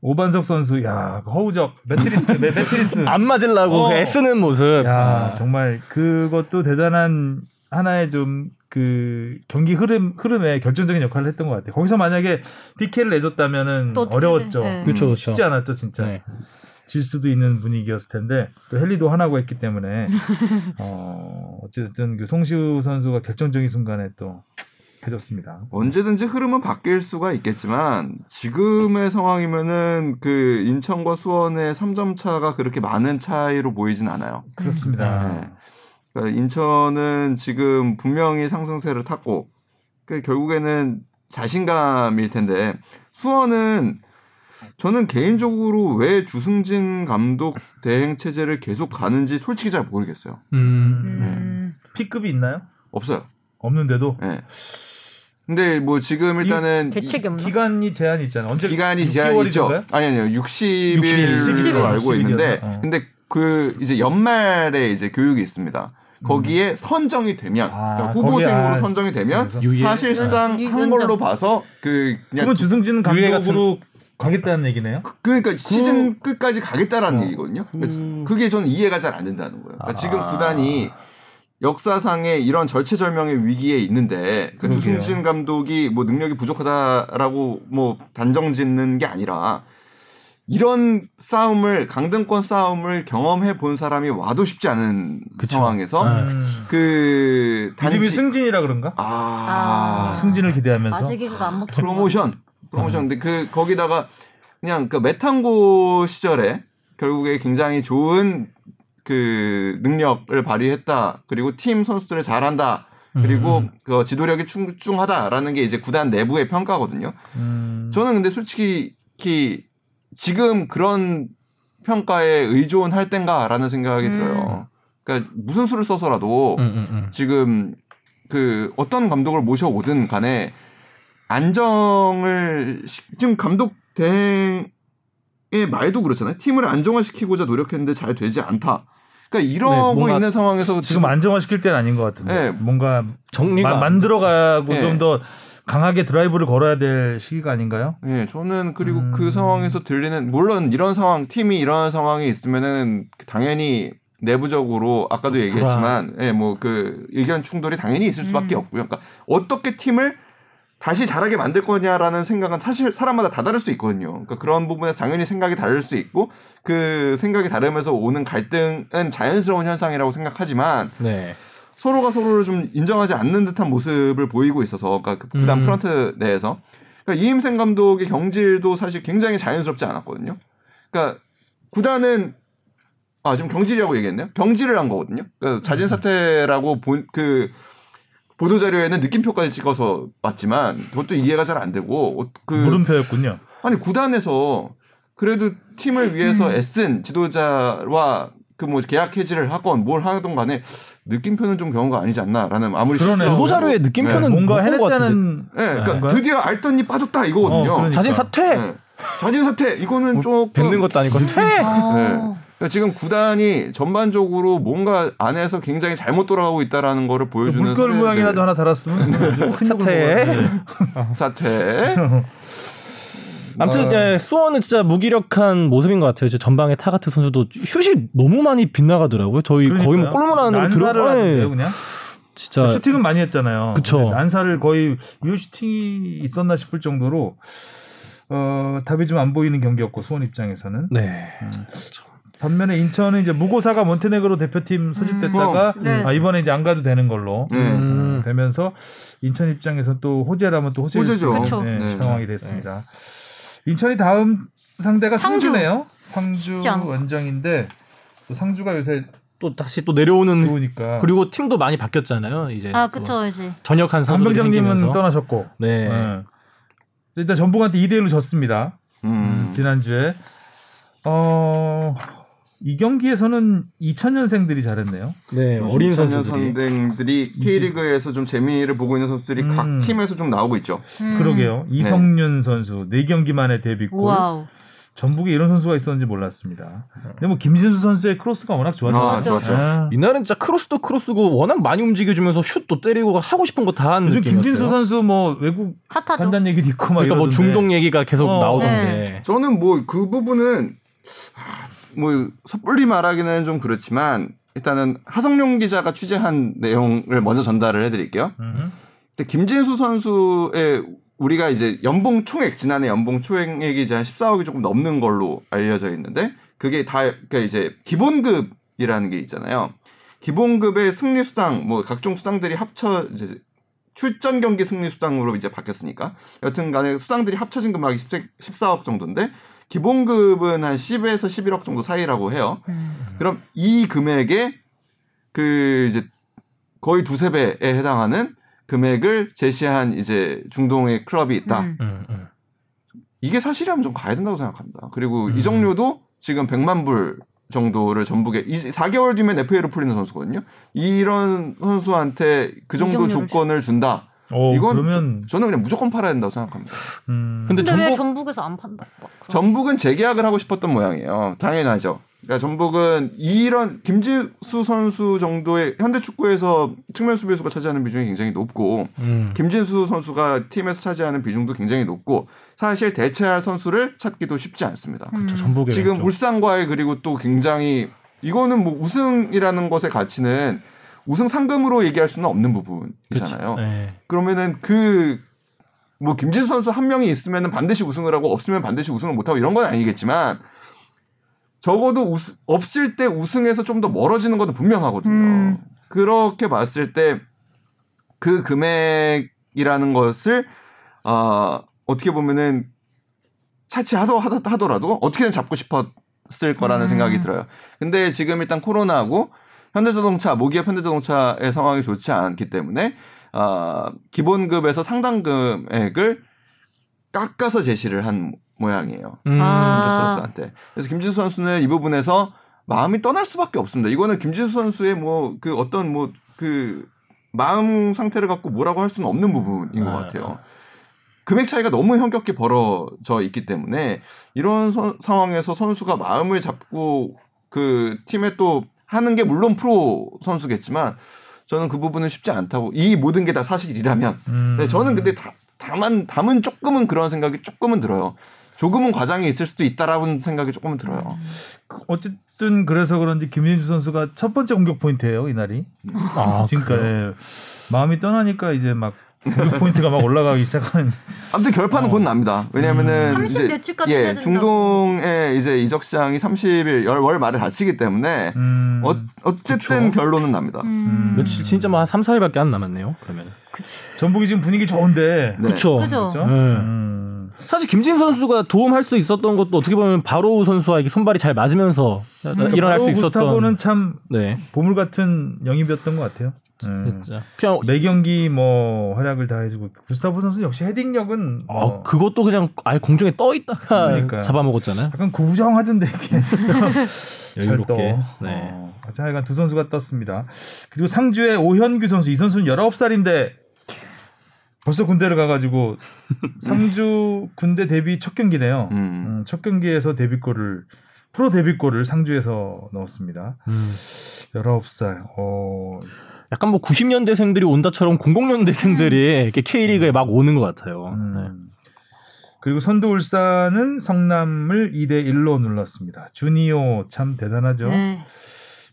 오반석 선수, 야, 그 허우적, 매트리스, 매, 매트리스. (laughs) 안 맞으려고 어. 그 애쓰는 모습. 야, 아. 정말 그것도 대단한 하나의 좀 그 경기 흐름 흐름에 결정적인 역할을 했던 것 같아요. 거기서 만약에 PK를 내줬다면은 어려웠죠. 돼? 네. 그렇죠, 그렇죠. 쉽지 않았죠, 진짜. 네. 질 수도 있는 분위기였을 텐데 또 헨리도 하나고 했기 때문에 (laughs) 어, 어쨌든 그 송시우 선수가 결정적인 순간에 또 해줬습니다. 언제든지 흐름은 바뀔 수가 있겠지만 지금의 상황이면은 그 인천과 수원의 3점 차가 그렇게 많은 차이로 보이진 않아요. 그렇습니다. 네. 그러니까 인천은 지금 분명히 상승세를 탔고 그 결국에는 자신감일 텐데 수원은 저는 개인적으로 왜 주승진 감독 대행 체제를 계속 가는지 솔직히 잘 모르겠어요. 음. 음. P급이 있나요? 없어요. 없는데도 예. 근데 뭐 지금 일단은 이- 대책이 없나? 기간이 제한이 있잖아요. 언제 기간이 제한 있죠. 6개월이던가요? 아니 아니요. 60일로 60일, 알고 60일 있는데? 어. 근데 그 이제 연말에 이제 교육이 있습니다. 거기에 선정이 되면 음. 아, 그러니까 후보생으로 아, 선정이 되면. 사실상 유- 한. 걸로 봐서 그 그냥 그러면 주승진 감독으로 가겠다는 얘기네요. 그러니까 시즌 끝까지 가겠다라는 어. 얘기거든요. 그래서 음. 그게 저는 이해가 잘 안 된다는 거예요. 그러니까 지금 아. 구단이 역사상의 이런 절체절명의 위기에 있는데 그 그러게요. 주승진 감독이 뭐 능력이 부족하다라고 뭐 단정짓는 게 아니라 이런 싸움을 강등권 싸움을 경험해 본 사람이 와도 쉽지 않은 그쵸. 상황에서 아. 음. 그 이름이 단지 승진이라 그런가? 아, 아. 승진을 기대하면서 아재 개그가 안 먹히는 프로모션 프로모션 근데 그 거기다가 그냥 그 메탄고 시절에 결국에 굉장히 좋은 그 능력을 발휘했다. 그리고 팀 선수들을 잘한다. 그리고 음. 그 지도력이 충중하다라는 게 이제 구단 내부의 평가거든요. 음. 저는 근데 솔직히 기- 지금 그런 평가에 의존할 땐가라는 생각이 음. 들어요. 그러니까 무슨 수를 써서라도 음, 음, 음. 지금 그 어떤 감독을 모셔오든 간에 안정을 시- 지금 감독 대행의 말도 그렇잖아요. 팀을 안정화시키고자 노력했는데 잘 되지 않다. 그러니까 이러고 네, 있는 상황에서 지금 안정화시킬 때는 아닌 것 같은데 네. 뭔가 정리가 마- 만들어가고 네. 좀더 강하게 드라이브를 걸어야 될 시기가 아닌가요? 예, 저는 그리고 음. 그 상황에서 들리는 물론 이런 상황 팀이 이런 상황이 있으면은 당연히 내부적으로 아까도 얘기했지만 예, 뭐 그 의견 충돌이 당연히 있을 수밖에 음. 없고요. 그러니까 어떻게 팀을 다시 잘하게 만들 거냐라는 생각은 사실 사람마다 다 다를 수 있거든요. 그러니까 그런 부분에서 당연히 생각이 다를 수 있고 그 생각이 다르면서 오는 갈등은 자연스러운 현상이라고 생각하지만 네. 서로가 서로를 좀 인정하지 않는 듯한 모습을 보이고 있어서 그러니까 그 구단 음. 프런트 내에서 그러니까 이임생 감독의 경질도 사실 굉장히 자연스럽지 않았거든요. 그러니까 구단은 아 지금 경질이라고 얘기했네요. 경질을 한 거거든요. 그러니까 자진 사퇴라고 본그 보도 자료에는 느낌표까지 찍어서 왔지만 그것도 이해가 잘 안 되고 어, 그 물음표였군요. 아니 구단에서 그래도 팀을 위해서 애쓴 지도자와 그 뭐 계약 해지를 하건 뭘 하던 간에 느낌표는 좀 경우가 아니지 않나라는 아무리 그러네. 보도 자료에 느낌표는 뭔가 못본것 같은데. 해냈다는 예, 그러니까 뭔가요? 드디어 알더니 빠졌다 이거거든요. 어, 그러니까. 자진 사퇴. 예. 자진 사퇴 이거는 조금 뱉는 것도 아니고 퇴. 네. 어. 그러니까 지금 구단이 전반적으로 뭔가 안에서 굉장히 잘못 돌아가고 있다라는 거를 보여주는 물결 사례들. 모양이라도 하나 달았으면 (laughs) 큰 사퇴. 사퇴. 사퇴. 아무튼 어. 이제 수원은 진짜 무기력한 모습인 것 같아요. 이제 전방에 타가트 선수도 슛이 너무 많이 빗나가더라고요. 저희 거의 뭐 골문 안으로 난사를 들어. 하는데요, 네. 그냥 진짜 슈팅은 많이 했잖아요. 그쵸. 근데 난사를 거의 유 슈팅이 있었나 싶을 정도로 어, 답이 좀 안 보이는 경기였고 수원 입장에서는 네. 반면에 인천은 이제 무고사가 몬테네그로 대표팀 소집됐다가 음. 네. 아, 이번에 이제 안 가도 되는 걸로 네. 음, 되면서 인천 입장에서 또 호재라면 또 호재일 수 호재죠. 네, 네. 상황이 됐습니다. 인천이 다음 상대가 상주. 상주 네요. 상주. 원정인데 또 상주가 요새 또 다시 또 내려오는 좋으니까 그리고 팀도 많이 바뀌었잖아요. 이제 아또 그쵸 이제 전역한 생기면서. 떠나셨고 네. 네. 일단 전북한테 2대 1로 졌습니다. 음. 지난주에 어, 이 경기에서는 2000년생들이 잘했네요. 네. 어린 청년 선수들이. 선생들이 K리그에서 좀 재미를 보고 있는 선수들이 음. 각 팀에서 좀 나오고 있죠. 음. 그러게요. 이성윤 선수 4경기 만에 데뷔골. 와우 전북에 이런 선수가 있었는지 몰랐습니다. 근데 뭐 김진수 선수의 크로스가 워낙 좋았죠. 아, 좋았죠. 이날은 진짜 크로스도 크로스고 워낙 많이 움직여주면서 슛도 때리고 하고 싶은 거 다 하는 요즘 느낌이었어요. 김진수 선수 뭐 외국 핫하죠 간다는 얘기도 있고 막 그러니까 뭐 이러던데. 중동 얘기가 계속 어. 나오던데. 저는 뭐 그 부분은 하, 뭐 섣불리 말하기는 좀 그렇지만 일단은 하성룡 기자가 취재한 내용을 먼저 전달을 해드릴게요. 음. 근데 김진수 선수의 우리가 이제 연봉 총액 지난해 연봉 총액이 이제 한 14억이 조금 넘는 걸로 알려져 있는데 그게 다 그러니까 이제 기본급이라는 게 있잖아요. 기본급의 승리 수당 뭐 각종 수당들이 합쳐 이제 출전 경기 승리 수당으로 이제 바뀌었으니까 여튼간에 수당들이 합쳐진 금액이 14억 정도인데 기본급은 한 10에서 11억 정도 사이라고 해요. 음. 그럼 이 금액에 그 이제 거의 두세 배에 해당하는 금액을 제시한 이제 중동의 클럽이 있다. 음. 음, 음. 이게 사실이라면 좀 가야 된다고 생각합니다. 그리고 음. 이정료도 지금 100만 불 정도를 전북에 이 4개월 뒤면 FA로 풀리는 선수거든요. 이런 선수한테 그 정도 조건을 준다. 어, 이건 그러면 저는 그냥 무조건 팔아야 된다고 생각합니다. 음, 근데 근데 왜 전북 전북에서 안 판다. 전북은 재계약을 하고 싶었던 모양이에요. 당연하죠. 그러니까 전북은 이런 김진수 선수 정도의 현대 축구에서 측면 수비수가 차지하는 비중이 굉장히 높고 음. 김진수 선수가 팀에서 차지하는 비중도 굉장히 높고 사실 대체할 선수를 찾기도 쉽지 않습니다. 음. 저 전북의 지금. 울산과의 그리고 또 굉장히 이거는 뭐 우승이라는 것의 가치는 우승 상금으로 얘기할 수는 없는 부분이잖아요. 네. 그러면은 그 뭐 김진수 선수 한 명이 있으면은 반드시 우승을 하고 없으면 반드시 우승을 못 하고 이런 건 아니겠지만 적어도 우스- 없을 때 우승에서 좀 더 멀어지는 것은 분명하거든요. 음. 그렇게 봤을 때 그 금액이라는 것을 아 어떻게 보면은 차치하더 하더- 하더라도 어떻게든 잡고 싶었을 거라는 음. 생각이 들어요. 근데 지금 일단 코로나하고 현대자동차 모기업 현대자동차의 상황이 좋지 않기 때문에 어, 기본급에서 상당 금액을 깎아서 제시를 한 모양이에요. 음. 아. 김지수 선수한테. 그래서 김지수 선수는 이 부분에서 마음이 떠날 수밖에 없습니다. 이거는 김지수 선수의 뭐 그 어떤 뭐 그 마음 상태를 갖고 뭐라고 할 수는 없는 부분인 것 네. 같아요. 금액 차이가 너무 현격히 벌어져 있기 때문에 이런 선- 상황에서 선수가 마음을 잡고 그 팀에 또 하는 게 물론 프로 선수겠지만 저는 그 부분은 쉽지 않다고 이 모든 게 다 사실이라면 음. 네, 저는 근데 다, 다만 담은 조금은 그런 생각이 조금은 들어요. 조금은 과장이 있을 수도 있다라는 생각이 조금은 들어요. 어쨌든 그래서 그런지 김민주 선수가 첫 번째 공격 포인트예요 이날이. 아, 지금까지? 마음이 떠나니까 이제 막 공격 포인트가 막 올라가기 시작하는. 아무튼 결판은 어. 곧 납니다. 왜냐면은 30 이제 예. 중동의 이제 이적 시장이 30일 열, 월 말에 닫히기 때문에 음. 어, 어쨌든 그쵸. 결론은 납니다. 음. 며칠 진짜 뭐 한 3, 4일밖에 안 남았네요. 그러면. 전북이 지금 분위기 좋은데. 네. 그쵸. 그죠. 그렇죠? 네. 음. 사실 김진 선수가 도움할 수 있었던 것도 어떻게 보면 바로 선수와 이게 손발이 잘 맞으면서 일어날 수 있었던. 구스타보는 참 네. 보물 같은 영입이었던 것 같아요. 음. 진짜. 그냥 매 경기 뭐 활약을 다 해주고 구스타보 선수 역시 헤딩력은 뭐 어, 그것도 그냥 아예 공중에 떠 있다가 그러니까요. 잡아먹었잖아요. 약간 구부정하던데 이게. (laughs) 여유롭게. 네. 어, 하여간 두 선수가 떴습니다. 그리고 상주의 오현규 선수 이 선수는 19살인데 벌써 군대를 가가지고 (laughs) 상주 군대 데뷔 첫 경기네요. 음. 음, 첫 경기에서 데뷔골을 프로 데뷔골을 상주에서 넣었습니다. 음. 19살. 어, 약간 뭐 90년대생들이 온다처럼 00년대생들이 이렇게 K리그에 막 오는 것 같아요. 음. 네. 그리고 선두 울산은 성남을 2대 1로 눌렀습니다. 주니오 참 대단하죠. 네.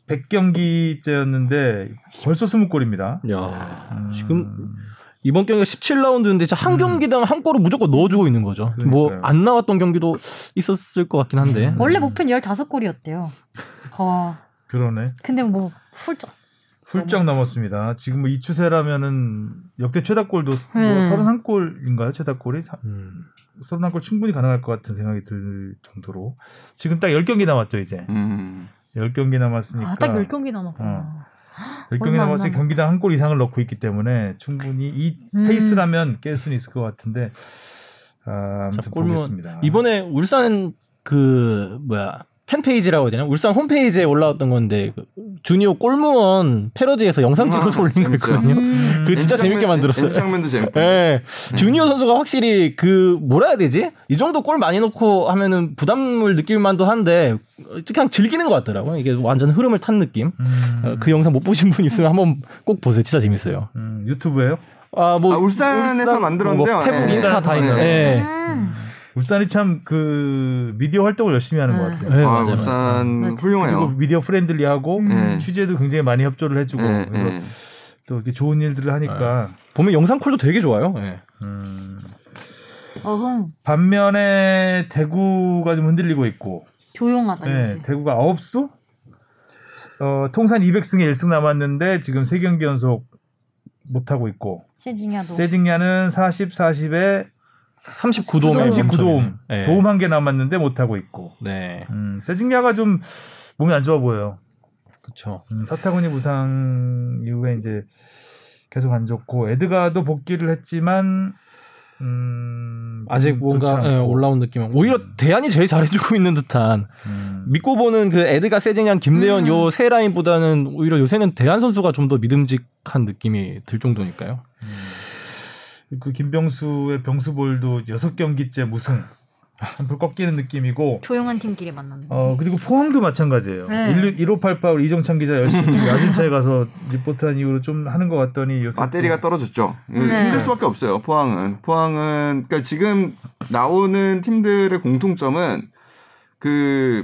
100경기째였는데 벌써 20골입니다. 음. 야, 지금 이번 경기가 17라운드인데 진짜 한 경기당 한 골을 무조건 넣어주고 있는 거죠. 뭐. 안 나왔던 경기도 있었을 것 같긴 한데. 음. 원래 목표는 15골이었대요. 와. 그러네. 근데 뭐 훌쩍 훌쩍 넘었습니다. 지금 뭐 이 추세라면은 역대 최다골도 뭐 음. 31골인가요? 최다골이 음. 31골 충분히 가능할 것 같은 생각이 들 정도로 지금 딱 10경기 남았죠, 이제. 음. 10경기 남았으니까 아, 딱 10경기 남았구나. 어. 10경기 얼마 안 남았으니 남았- 경기당 한 골 이상을 넣고 있기 때문에 충분히 이 음. 페이스라면 깰 수는 있을 것 같은데 아, 자, 아무튼 골문 보겠습니다. 이번에 울산 그 뭐야 팬페이지라고 해야 되나? 울산 홈페이지에 올라왔던 건데 그 주니오 골무원 패러디에서 영상 찍어서 아, 올린 거. 있거든요. 음. 그 진짜 재밌게 만들었어요. 엔지 장면도 재밌고. 예. 주니어 선수가 확실히 그 뭐라 해야 되지? 이 정도 골 많이 넣고 하면은 부담을 느낄 만도 한데 그냥 즐기는 것 같더라고요. 이게 완전 흐름을 탄 느낌. 음, 어, 그 영상 못 보신 분 있으면 한번 꼭 보세요. 진짜 재밌어요. 음, 유튜브예요? 아, 뭐 아, 울산에서 만들었는데요. 뭐 페북 예. 인스타 다 있는. 네. 예. 음. 울산이 참 그 미디어 활동을 열심히 하는 것 네. 같아요. 네, 아, 맞아요. 울산 맞아요. 그리고 훌륭해요. 미디어 friendly하고 음. 네. 취재도 굉장히 많이 협조를 해주고 예, 그래서 예. 또 이렇게 좋은 일들을 하니까 보면 영상 퀄도 되게 좋아요. 예. 음, 어흥. 반면에 대구가 좀 흔들리고 있고 조용하다. 네, 이제. 대구가 9수 어, 통산 200승에 1승 남았는데 지금 3경기 연속 못 하고 있고 세징야도. 세징야는 40, 40에 39도움. 39도움 네. 도움 한 개 남았는데 못하고 있고 네. 음, 세징야가 좀 몸이 안 좋아 보여요. 그렇죠. 음, 사타구니 부상 이후에 이제 계속 안 좋고 에드가도 복귀를 했지만 음, 아직 좀 뭔가 예. 올라온 느낌은 오히려 대안이 제일 잘해주고 있는 듯한 음, 믿고 보는 그 에드가 세징양 김대현 음. 요세 라인보다는 오히려 요새는 대한 선수가 좀 더 믿음직한 느낌이 들 정도니까요. 음. 그 김병수의 병수볼도 6경기째 무승 한풀 꺾이는 느낌이고 조용한 팀끼리 만나는. 어 그리고 포항도 마찬가지예요. 네. 1588 이정찬 기자 열심히 (laughs) 야심차에 가서 리포트한 이후로 좀 하는 것 같더니 요새 배터리가 또- 떨어졌죠. 네. 힘들 수밖에 없어요. 포항은 포항은 그러니까 지금 나오는 팀들의 공통점은 그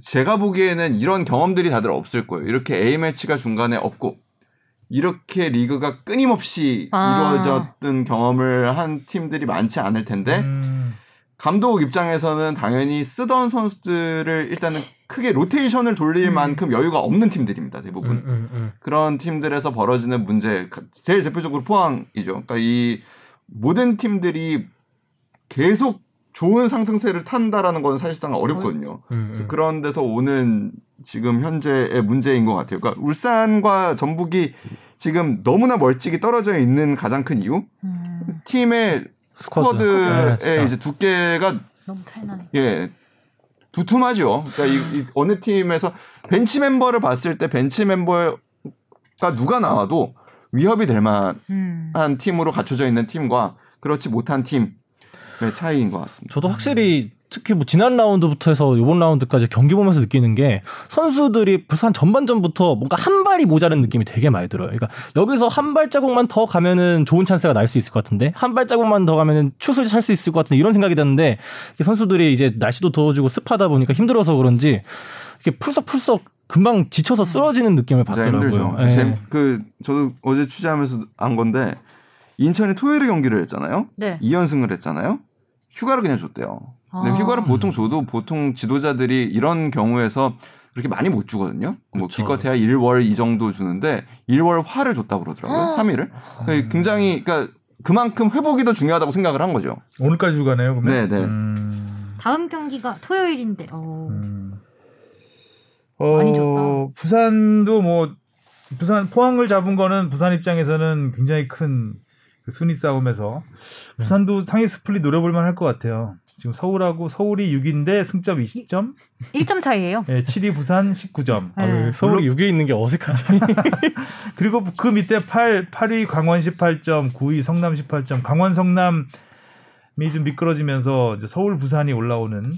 제가 보기에는 이런 경험들이 다들 없을 거예요. 이렇게 A 매치가 중간에 없고 이렇게 리그가 끊임없이 아. 이루어졌던 경험을 한 팀들이 많지 않을 텐데 음, 감독 입장에서는 당연히 쓰던 선수들을 일단은 크게 로테이션을 돌릴 음. 만큼 여유가 없는 팀들입니다. 대부분. 음, 그런 팀들에서 벌어지는 문제 제일 대표적으로 포항이죠. 그러니까 이 모든 팀들이 계속 좋은 상승세를 탄다라는 건 사실상 어렵거든요. 음, 그래서 음. 그런 데서 오는 지금 현재의 문제인 것 같아요. 그러니까 울산과 전북이 지금 너무나 멀찍이 떨어져 있는 가장 큰 이유 음, 팀의 스쿼드. 스쿼드의 네. 이제 두께가 너무 차이나네. 예 두툼하죠. 그러니까 이, 이 어느 팀에서 벤치 멤버를 봤을 때 벤치 멤버가 누가 나와도 위협이 될 만한 음. 팀으로 갖춰져 있는 팀과 그렇지 못한 팀의 차이인 것 같습니다. 저도 확실히 특히 뭐 지난 라운드부터 해서 이번 라운드까지 경기 보면서 느끼는 게 선수들이 벌써 한 전반전부터 뭔가 한 발이 모자란 느낌이 되게 많이 들어요. 그러니까 여기서 한 발자국만 더 가면은 좋은 찬스가 날 수 있을 것 같은데 한 발자국만 더 가면은 슛을 찰수 있을 것 같은데 이런 생각이 드는데 선수들이 이제 날씨도 더워지고 습하다 보니까 힘들어서 그런지 이렇게 풀썩풀썩 금방 지쳐서 쓰러지는 느낌을. 받더라고요. 예. 제- 그 저도 어제 취재하면서 안 건데 인천이 토요일에 경기를 했잖아요. 네. 2연승을 했잖아요. 휴가를 그냥 줬대요. 근데 아. 휴가를 보통 줘도 보통 지도자들이 이런 경우에서 그렇게 많이 못 주거든요. 뭐 그쵸. 기껏해야 1월 이 정도 주는데 1월 화를 줬다고 그러더라고요. 3일을. 굉장히 그러니까 그만큼 회복이 더 중요하다고 생각을 한 거죠. 오늘까지 휴가네요. 그러면. 네, 네. 음, 다음 경기가 토요일인데. 어. 음. 많이 졌다. 어, 부산도 뭐 부산 포항을 잡은 거는 부산 입장에서는 굉장히 큰그 순위 싸움에서 부산도 상위 스플릿 노려볼 만할 것 같아요. 지금 서울하고 서울이 6위인데 승점 20점, 1점 차이예요. 예, 7위 부산 19점. 네. 아유, 서울이 6위에 있는 게 어색하지. (laughs) 그리고 그 밑에 8, 8위 강원 18점, 9위 성남 18점. 강원 성남이 좀 미끄러지면서 이제 서울 부산이 올라오는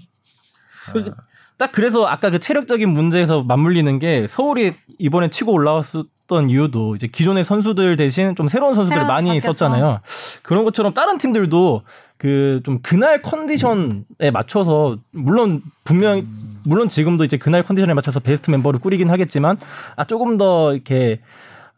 아, 딱 그래서 아까 그 체력적인 문제에서 맞물리는 게 서울이 이번에 치고 올라왔었던 이유도 이제 기존의 선수들 대신 좀 새로운 선수들을 새로 많이 바뀌었어. 썼잖아요. 그런 것처럼 다른 팀들도 그 좀 그날 컨디션에 맞춰서 물론 분명 물론 지금도 이제 그날 컨디션에 맞춰서 베스트 멤버를 꾸리긴 하겠지만 아 조금 더 이렇게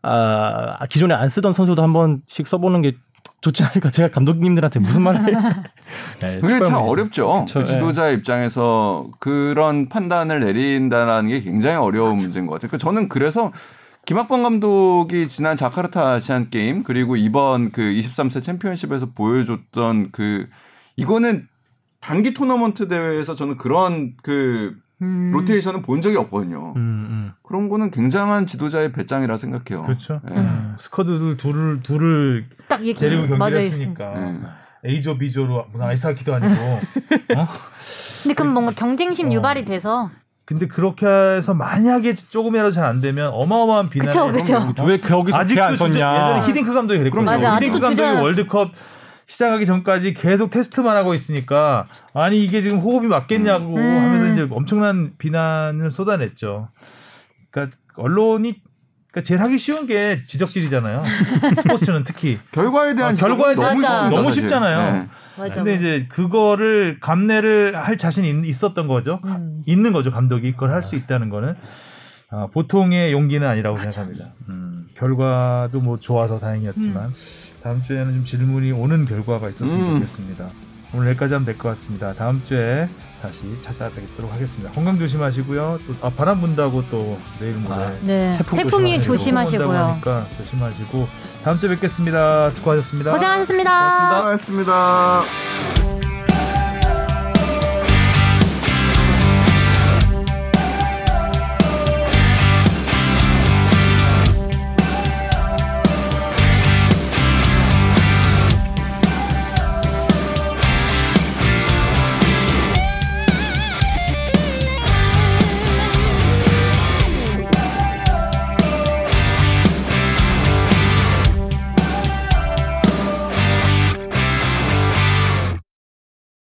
아 기존에 안 쓰던 선수도 한 번씩 써보는 게 좋지 않을까. 제가 감독님들한테 무슨 말을 (laughs) 네, 그게 참 어렵죠. 그쵸, 그 지도자 입장에서 그런 판단을 내린다는 게 굉장히 어려운 문제인 것 같아요. 그 저는 그래서 김학범 감독이 지난 자카르타 아시안 게임 그리고 이번 그 23세 챔피언십에서 보여줬던 그 이거는 단기 토너먼트 대회에서 저는 그런 그 음. 로테이션은 본 적이 없거든요. 음, 음. 그런 거는 굉장한 지도자의 배짱이라 생각해요. 그렇죠. 예. 음, 스쿼드를 둘을 둘을 딱 얘기 데리고 경기를 맞아 했으니까 네. A조 B조로 아이스하키도 아니고 (laughs) 어? 근데 그럼 뭔가 경쟁심 어. 유발이 돼서 근데 그렇게 해서 만약에 조금이라도 잘 안 되면 어마어마한 비난이 그쵸, 그쵸. 왜 거기서 아직도 썼냐? 예전에 히딩크 감독이 그랬거든요. 맞아, 히딩크 감독이 주전- 월드컵 시작하기 전까지 계속 테스트만 하고 있으니까 아니 이게 지금 호흡이 맞겠냐고 음. 하면서 이제 엄청난 비난을 쏟아냈죠. 그러니까 언론이 그러니까 제일 하기 쉬운 게 지적질이잖아요. 스포츠는 특히 (laughs) 결과에 대한 어, 결과에 너무 대한-. 너무 사실. 쉽잖아요. 네. 맞아. 근데 이제 그거를 감내를 할 자신이 있, 었던 거죠. 음. 있는 거죠 감독이 그걸 할 수 있다는 거는 아, 보통의 용기는 아니라고 생각합니다. 음, 결과도 뭐 좋아서 다행이었지만 다음 주에는 좀 질문이 오는 결과가 있었으면 음. 좋겠습니다. 오늘 여기까지 하면 될 것 같습니다. 다음 주에 다시 찾아뵙도록 하겠습니다. 건강 조심하시고요. 또 아, 바람 분다고 또 내일 모레 아, 네. 태풍 태풍이 조심하시고요. 하니까 조심하시고 다음 주에 뵙겠습니다. 수고하셨습니다. 고생하셨습니다. 수고하셨습니다.